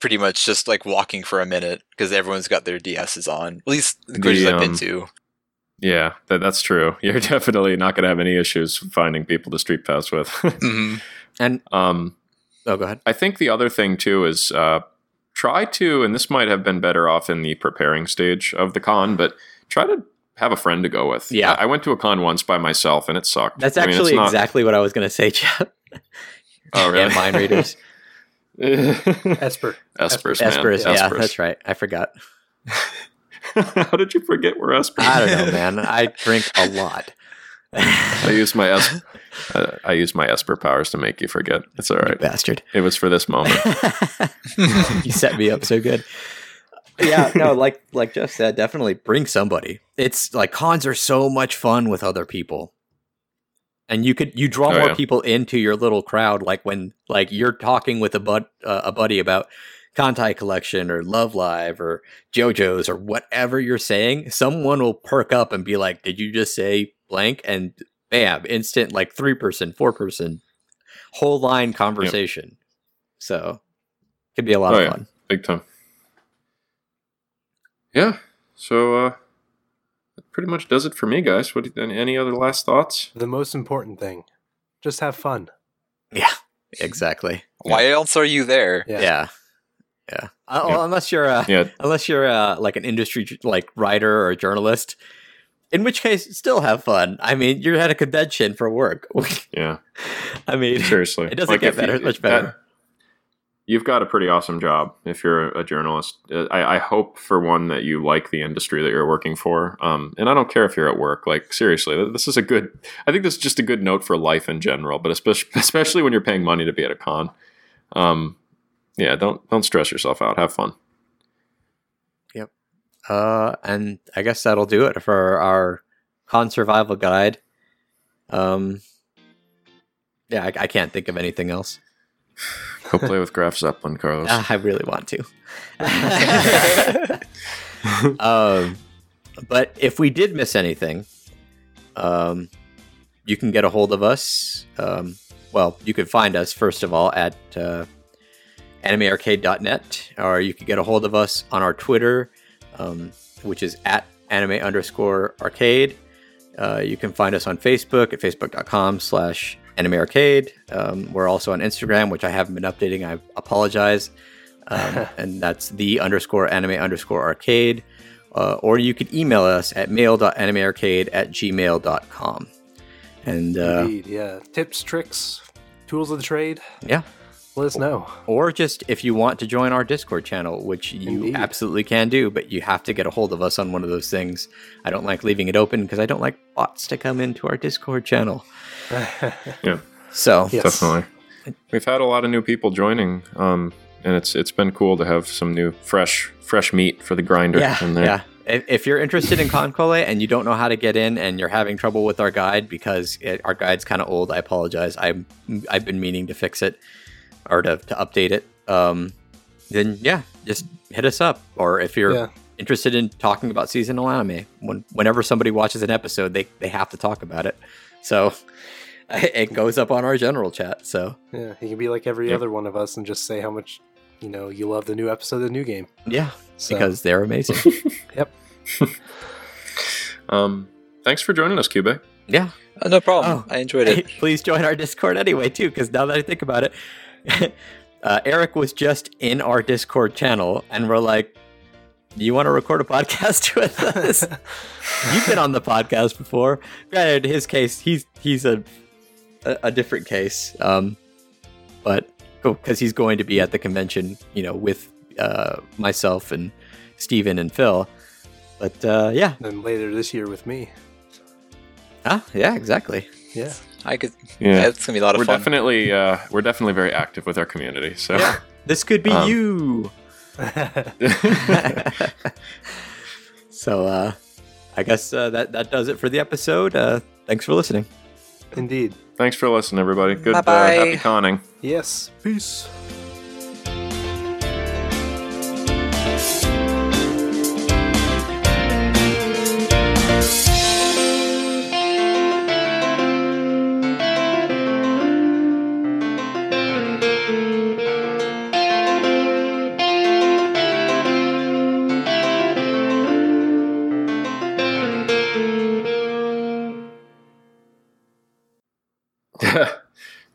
pretty much just like walking for a minute because everyone's got their DSs on. At least the The, conventions I've been um, to. Yeah, that, that's true. You're definitely not going to have any issues finding people to street pass with. Mhm. And um, oh, go ahead. I think the other thing too is uh, try to, and this might have been better off in the preparing stage of the con, but try to have a friend to go with. Yeah. I, I went to a con once by myself and it sucked. That's I mean, actually not- exactly what I was going to say, Jeff. Oh, really? and mind readers. Esper. Espers, man. Espers, yeah, Espers. that's right. I forgot. How did you forget we're Espers? I don't know, man. I drink a lot. I used my es- uh, I used my Esper powers to make you forget. It's all right, You bastard. It was for this moment. you set me up so good. Yeah, no, like like Jeff said, definitely bring somebody. It's like cons are so much fun with other people. And you could you draw Oh, more yeah. people into your little crowd like when like you're talking with a bud uh, a buddy about Kantai collection or Love Live or JoJo's or whatever you're saying, someone will perk up and be like, "Did you just say blank?" and bam, instant like 3 person, 4 person whole line conversation. So, it could be a lot Oh, of yeah. fun. Big time. Yeah. So uh that pretty much does it for me, guys. What? Any, any other last thoughts? The most important thing, just have fun. Yeah, exactly. Why else are you there? Yeah. Yeah, yeah. Uh, well, unless you're uh, Yeah, unless you're uh, like an industry like writer or a journalist, in which case still have fun. I mean, you're at a convention for work. yeah. I mean, Seriously, It doesn't get if you- better- much better. that- you've got a pretty awesome job if you're a journalist. Uh, I, I hope for one that you like the industry that you're working for. Um, and I don't care if you're at work. Like seriously, this is a good. I think this is just a good note for life in general, but especially especially when you're paying money to be at a con. Um, yeah, don't don't stress yourself out. Have fun. Uh, and I guess that'll do it for our con survival guide. Um, yeah, I, I can't think of anything else. Go play with Graf Zeppelin, Carlos. Ah, I really want to. um, but if we did miss anything, um, you can get a hold of us. Um, well, you can find us first of all at uh, animearcade.net, or you can get a hold of us on our Twitter, um, which is at anime underscore arcade. Uh, you can find us on Facebook at facebook.com slash anime arcade. Um, we're also on Instagram, which I haven't been updating. I apologize. Um, and that's the underscore anime underscore arcade. Uh, or you could email us at mail.animearcade at gmail.com. And uh, Indeed, yeah. Tips, tricks, tools of the trade. yeah, Let us know. or just if you want to join our Discord channel, which you Indeed. absolutely can do, but you have to get a hold of us on one of those things. I don't like leaving it open because I don't like bots to come into our Discord channel. Yeah. So Yes. Definitely. We've had a lot of new people joining, um, and it's it's been cool to have some new fresh fresh meat for the grinder yeah, in there. yeah. If, if you're interested in KanColle and you don't know how to get in and you're having trouble with our guide because it, our guide's kind of old, I apologize. I'm I've been meaning to fix it or to, to update it. Um, then yeah, just hit us up. Or if you're Yeah. interested in talking about seasonal anime, when, whenever somebody watches an episode, they they have to talk about it. So it goes up on our general chat. So Yeah, you can be like every Yep. other one of us and just say how much you know you love the new episode of the new game. yeah, So, because they're amazing. Yep. um, thanks for joining us, Cube. yeah. Oh, no problem. Oh. I enjoyed it. please join our Discord anyway, too, because now that I think about it, uh, Eric was just in our Discord channel, and we're like, "You want to record a podcast with us? You've been on the podcast before." Granted, his case, he's he's a a, a different case, um, but because he's going to be at the convention, you know, with uh, myself and Steven and Phil. But uh, yeah, then later this year with me. ah, yeah, exactly. Yeah. I could. Yeah, Yeah, it's gonna be a lot of we're fun. definitely uh, we're definitely very active with our community. So Yeah. This could be Um, you. so uh I guess uh, that that does it for the episode. Uh thanks for listening. Indeed. thanks for listening, everybody. Good, uh, Bye-bye. happy conning. Yes. Peace.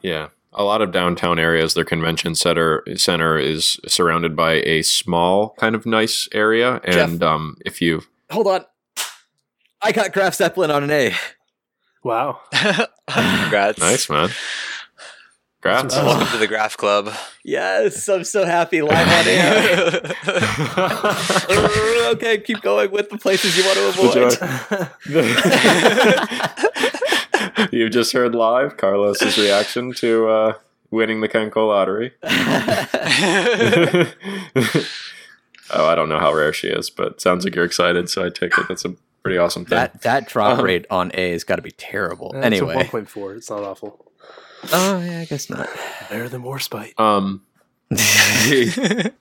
Yeah, a lot of downtown areas, their convention center center is surrounded by a small kind of nice area, and um, if you Hold on. I got Graf Zeppelin on an A. Wow. Congrats. nice man, Grats. Oh. Welcome to the Graph Club. Yes, I'm so happy live on air. okay, keep going with the places you want to avoid. you just heard live Carlos's reaction to uh, winning the KanColle lottery. oh, I don't know how rare she is, but sounds like you're excited, so I take it that's a pretty awesome thing. that that drop Um, rate on A has got to be terrible. That's anyway. a 1.4. It's not awful. Oh yeah, I guess not. Better than more spite. um, the,